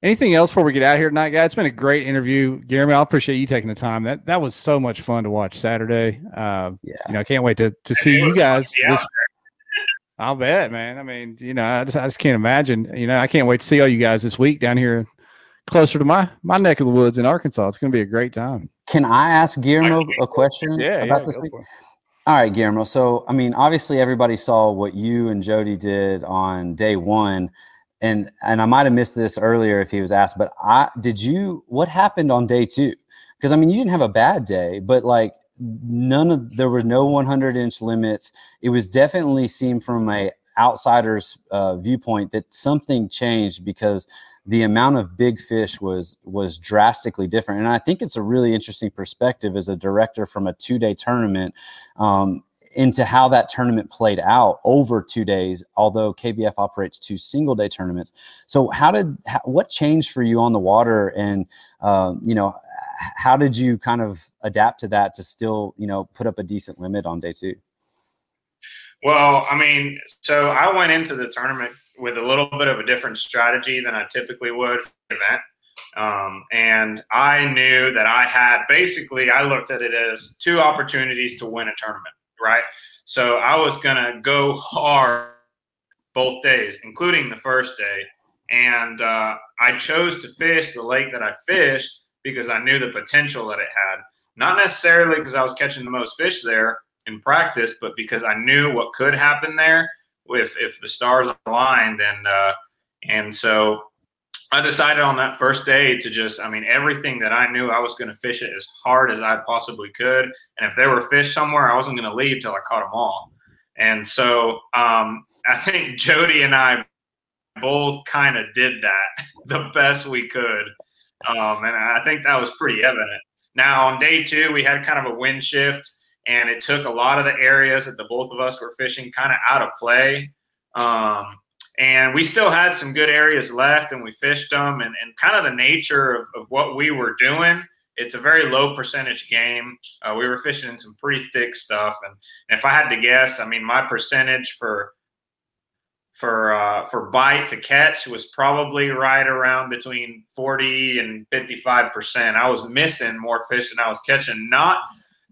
Anything else before we get out here tonight, guys? It's been a great interview, Jeremy. I appreciate you taking the time. That that was so much fun to watch Saturday. Uh, yeah, you know, I can't wait to to see you guys. This, [LAUGHS] I'll bet, man. I mean, you know, I just I just can't imagine. You know, I can't wait to see all you guys this week down here, closer to my my neck of the woods in Arkansas. It's going to be a great time. Can I ask Guillermo a question yeah, about yeah, this week? All right, Guillermo. So, I mean, obviously, everybody saw what you and Jody did on day one and and I might have missed this earlier if he was asked, but I did you what happened on day two? Because I mean, you didn't have a bad day, but like none of there were no 100 inch limits. It was definitely seen from a outsider's uh, viewpoint that something changed because the amount of big fish was was drastically different and i think it's a really interesting perspective as a director from a two day tournament um, into how that tournament played out over two days, although KBF operates two single day tournaments. So, how did how, what changed for you on the water, and um, you know, how did you kind of adapt to that to still you know put up a decent limit on day two? Well, I mean, so I went into the tournament with a little bit of a different strategy than I typically would for the event. Um, and I knew that I had basically, I looked at it as two opportunities to win a tournament right? So I was gonna go hard both days, including the first day, and uh, I chose to fish the lake that I fished because I knew the potential that it had. Not necessarily because I was catching the most fish there in practice, but because I knew what could happen there if if the stars aligned, and uh, and so I decided on that first day to just, I mean, everything that I knew I was going to fish it as hard as I possibly could. And if there were fish somewhere, I wasn't going to leave till I caught them all. And so um, I think [LAUGHS] Jody and I both kind of did that [LAUGHS] the best we could. Um, and I think that was pretty evident. Now, on day two, we had kind of a wind shift, and it took a lot of the areas that the both of us were fishing kind of out of play. Um, and we still had some good areas left and we fished them and, and kind of the nature of, of what we were doing it's a very low percentage game. Uh, we were fishing in some pretty thick stuff and, and if i had to guess i mean my percentage for for uh, for bite to catch was probably right around between 40 and 55 percent. I was missing more fish than i was catching not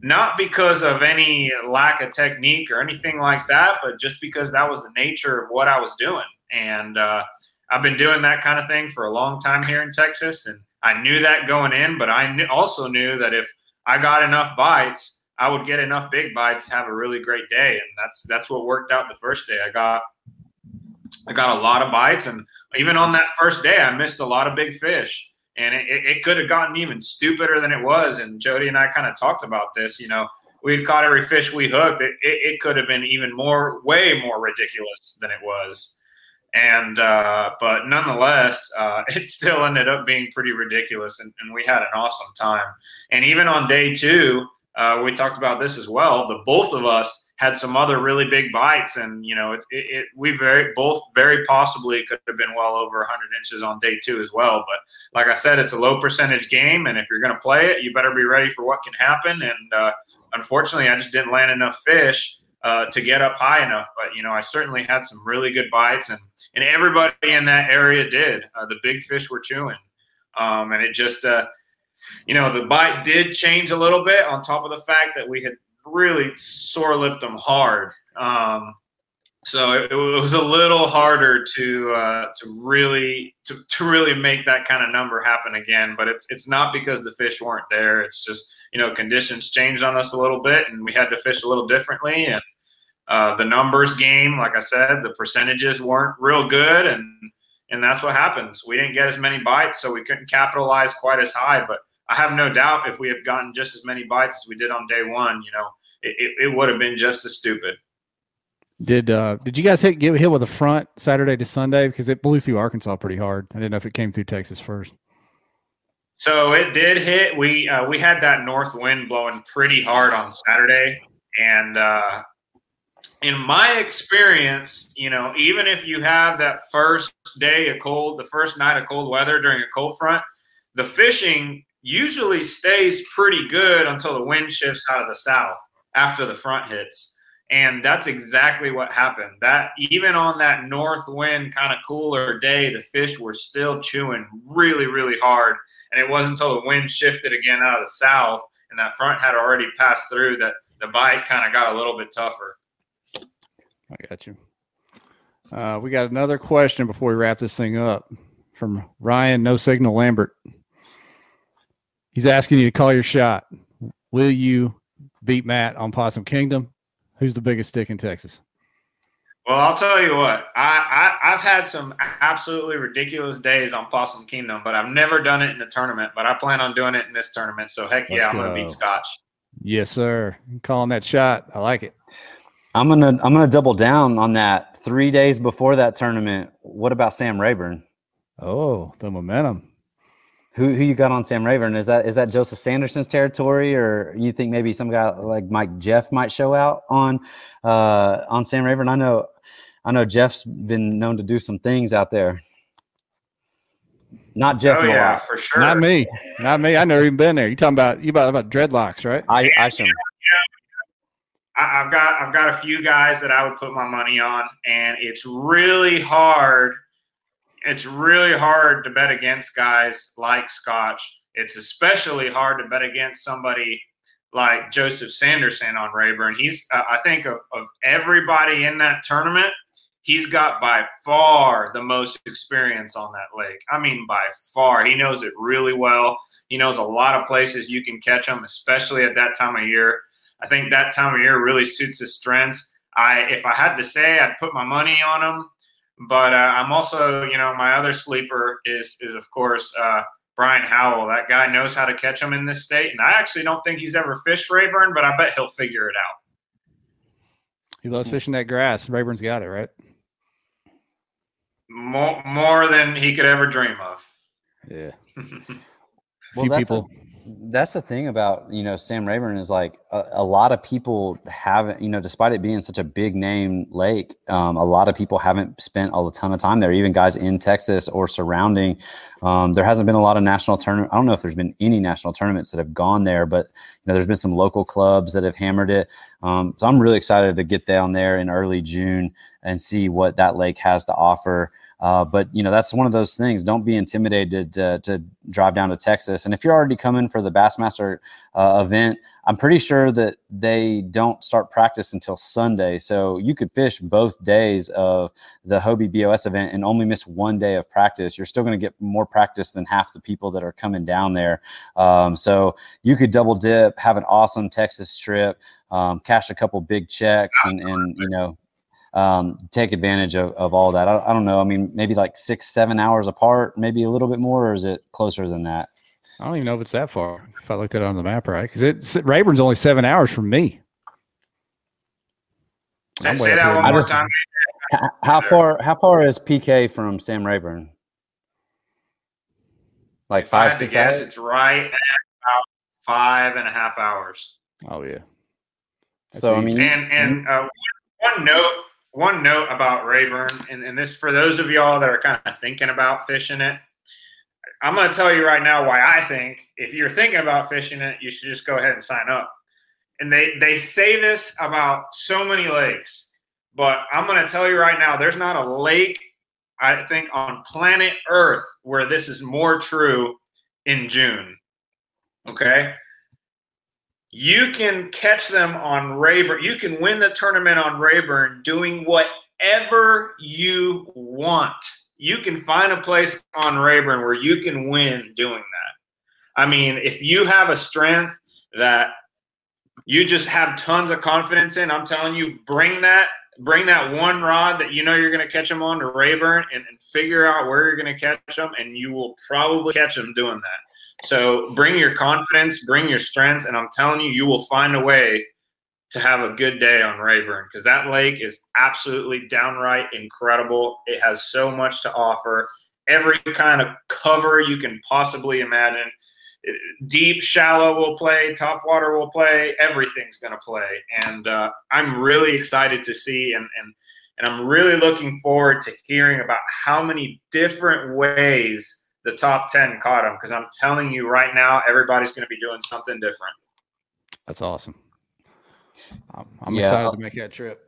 not because of any lack of technique or anything like that but just because that was the nature of what i was doing and uh, I've been doing that kind of thing for a long time here in Texas, and I knew that going in. But I also knew that if I got enough bites, I would get enough big bites, have a really great day, and that's that's what worked out the first day. I got I got a lot of bites, and even on that first day, I missed a lot of big fish, and it, it could have gotten even stupider than it was. And Jody and I kind of talked about this. You know, we had caught every fish we hooked. It, it, it could have been even more, way more ridiculous than it was and uh, but nonetheless, uh, [LAUGHS] it still ended up being pretty ridiculous, and, and, we had an awesome time. And even on day two, uh, we talked about this as well. The both of us had some other really big bites, and you know, it, it, it we very both very possibly could have been well over 100 inches on day two as well. But like I said, it's a low percentage game, and if you're going to play it, you better be ready for what can happen. And uh, unfortunately, I just didn't land enough fish uh, to get up high enough. But you know, I certainly had some really good bites, and and everybody in that area did. Uh, the big fish were chewing, um, and it just, uh, you know, the bite did change a little bit. On top of the fact that we had really sore lipped them hard. Um, so it, it, was a little harder to uh, to really to, to really make that kind of number happen again. But it's it's not because the fish weren't there. It's just you know conditions changed on us a little bit, and we had to fish a little differently. And uh, the numbers game, like I said, the percentages weren't real good, and and that's what happens. We didn't get as many bites, so we couldn't capitalize quite as high. But I have no doubt if we had gotten just as many bites as we did on day one, you know, it, it, it would have been just as stupid. Did uh did you guys hit get hit with a front Saturday to Sunday because it blew through Arkansas pretty hard? I didn't know if it came through Texas first. So it did hit. We uh, we had that north wind blowing pretty hard on Saturday, and uh, in my experience, you know, even if you have that first day of cold, the first night of cold weather during a cold front, the fishing usually stays pretty good until the wind shifts out of the south after the front hits. And that's exactly what happened. That even on that north wind kind of cooler day, the fish were still chewing really, really hard. And it wasn't until the wind shifted again out of the south and that front had already passed through that the bite kind of got a little bit tougher. I got you. Uh, we got another question before we wrap this thing up from Ryan No Signal Lambert. He's asking you to call your shot. Will you beat Matt on Possum Kingdom? Who's the biggest stick in Texas? Well, I'll tell you what. I, I have had some absolutely ridiculous days on Possum Kingdom, but I've never done it in the tournament. But I plan on doing it in this tournament. So heck yeah, Let's I'm go. gonna beat Scotch. Yes, sir. calling that shot. I like it. I'm gonna I'm gonna double down on that. Three days before that tournament, what about Sam Rayburn? Oh, the momentum. Who who you got on Sam Rayburn? Is that is that Joseph Sanderson's territory, or you think maybe some guy like Mike Jeff might show out on uh, on Sam Rayburn? I know I know Jeff's been known to do some things out there. Not Jeff. Oh yeah, for sure. Not me. Not me. I never even been there. You talking about you about about dreadlocks, right? I I should. I, have got I've got a few guys that I would put my money on, and it's really hard. It's really hard to bet against guys like Scotch. It's especially hard to bet against somebody like Joseph Sanderson on Rayburn. He's uh, I think of, of everybody in that tournament, he's got by far the most experience on that lake. I mean, by far. He knows it really well. He knows a lot of places you can catch him, especially at that time of year. I think that time of year really suits his strengths. I, if I had to say, I'd put my money on him. But uh, I'm also, you know, my other sleeper is is of course uh, Brian Howell. That guy knows how to catch them in this state, and I actually don't think he's ever fished Rayburn, but I bet he'll figure it out. He loves fishing that grass. Rayburn's got it right. More more than he could ever dream of. Yeah. [LAUGHS] well, that's people. A, that's the thing about you know Sam Rayburn is like a, a, lot of people haven't you know despite it being such a big name lake, um, a lot of people haven't spent a ton of time there. Even guys in Texas or surrounding, um, there hasn't been a lot of national tournament. I don't know if there's been any national tournaments that have gone there, but you know there's been some local clubs that have hammered it. Um, so I'm really excited to get down there in early June and see what that lake has to offer. Uh, but you know that's one of those things. Don't be intimidated to, to, drive down to Texas. And if you're already coming for the Bassmaster uh, event, I'm pretty sure that they don't start practice until Sunday. So you could fish both days of the Hobie BOS event and only miss one day of practice. You're still going to get more practice than half the people that are coming down there. Um, so you could double dip, have an awesome Texas trip, um, cash a couple big checks, and, and you know um, take advantage of, of all that. I, I, don't know. I mean, maybe like six, seven hours apart, maybe a little bit more, or is it closer than that? I don't even know if it's that far. If I looked at it on the map right, because it's Rayburn's only seven hours from me. Say, say that one more time. How far? How far is PK from Sam Rayburn? Like five, six guess, hours. It's right at about five and a half hours. Oh yeah. That's so easy. I mean, and and uh, one note one note about Rayburn, and, and this for those of y'all that are kind of thinking about fishing it. I'm going to tell you right now why I think if you're thinking about fishing it, you should just go ahead and sign up. And they they say this about so many lakes, but I'm going to tell you right now, there's not a lake I think on planet Earth where this is more true in June. Okay, you can catch them on Rayburn. You can win the tournament on Rayburn doing whatever you want. You can find a place on Rayburn where you can win doing that. I mean, if you have a strength that you just have tons of confidence in, I'm telling you, bring that bring that one rod that you know you're going to catch them on to Rayburn and, and figure out where you're going to catch them, and you will probably catch them doing that. So bring your confidence, bring your strengths, and I'm telling you, you will find a way to have a good day on Rayburn because that lake is absolutely downright incredible. It has so much to offer, every kind of cover you can possibly imagine. Deep, shallow will play, top water will play, everything's going to play. And uh, I'm really excited to see and, and and I'm really looking forward to hearing about how many different ways the top 10 caught him because I'm telling you right now, everybody's going to be doing something different. That's awesome. I'm, I'm yeah, excited to make that trip.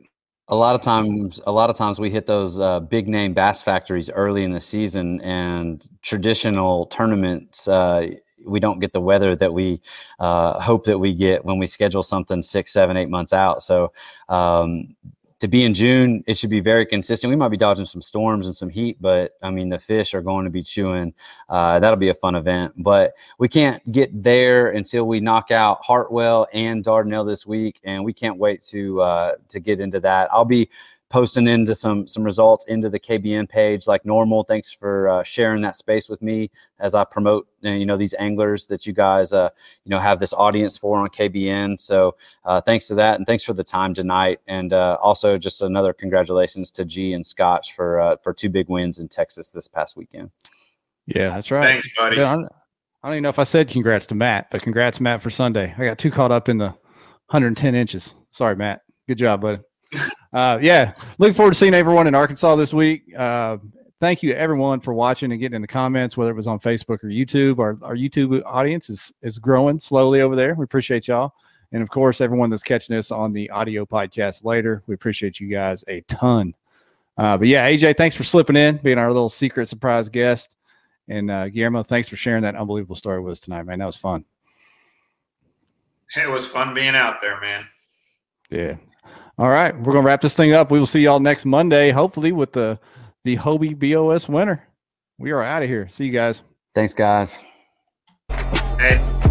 A lot of times, a lot of times we hit those uh, big name bass factories early in the season, and traditional tournaments. Uh, we don't get the weather that we uh, hope that we get when we schedule something six, seven, eight months out. So um, to be in June, it should be very consistent. We might be dodging some storms and some heat, but I mean, the fish are going to be chewing. Uh, that'll be a fun event, but we can't get there until we knock out Hartwell and Dardanelle this week, and we can't wait to uh, to get into that. I'll be posting into some some results into the KBN page like normal. Thanks for uh, sharing that space with me as I promote uh, you know these anglers that you guys uh, you know have this audience for on KBN. So uh, thanks to that, and thanks for the time tonight, and uh, also just another congratulations to G and Scotch for uh, for two big wins in Texas this past weekend. Yeah, that's right. Thanks, buddy. Yeah, I don't even know if I said congrats to Matt, but congrats, Matt, for Sunday. I got too caught up in the 110 inches. Sorry, Matt. Good job, buddy [LAUGHS] uh, yeah, looking forward to seeing everyone in Arkansas this week. Uh, thank you everyone for watching and getting in the comments, whether it was on Facebook or YouTube. Our, our YouTube audience is, is growing slowly over there. We appreciate y'all. And of course, everyone that's catching us on the audio podcast later, we appreciate you guys a ton. Uh, but yeah, AJ, thanks for slipping in, being our little secret surprise guest. And uh, Guillermo, thanks for sharing that unbelievable story with us tonight, man. That was fun. It was fun being out there, man. Yeah, all right, we're gonna wrap this thing up. We will see y'all next Monday, hopefully with the the Hobie BOS winner. We are out of here. See you guys. Thanks, guys. Hey.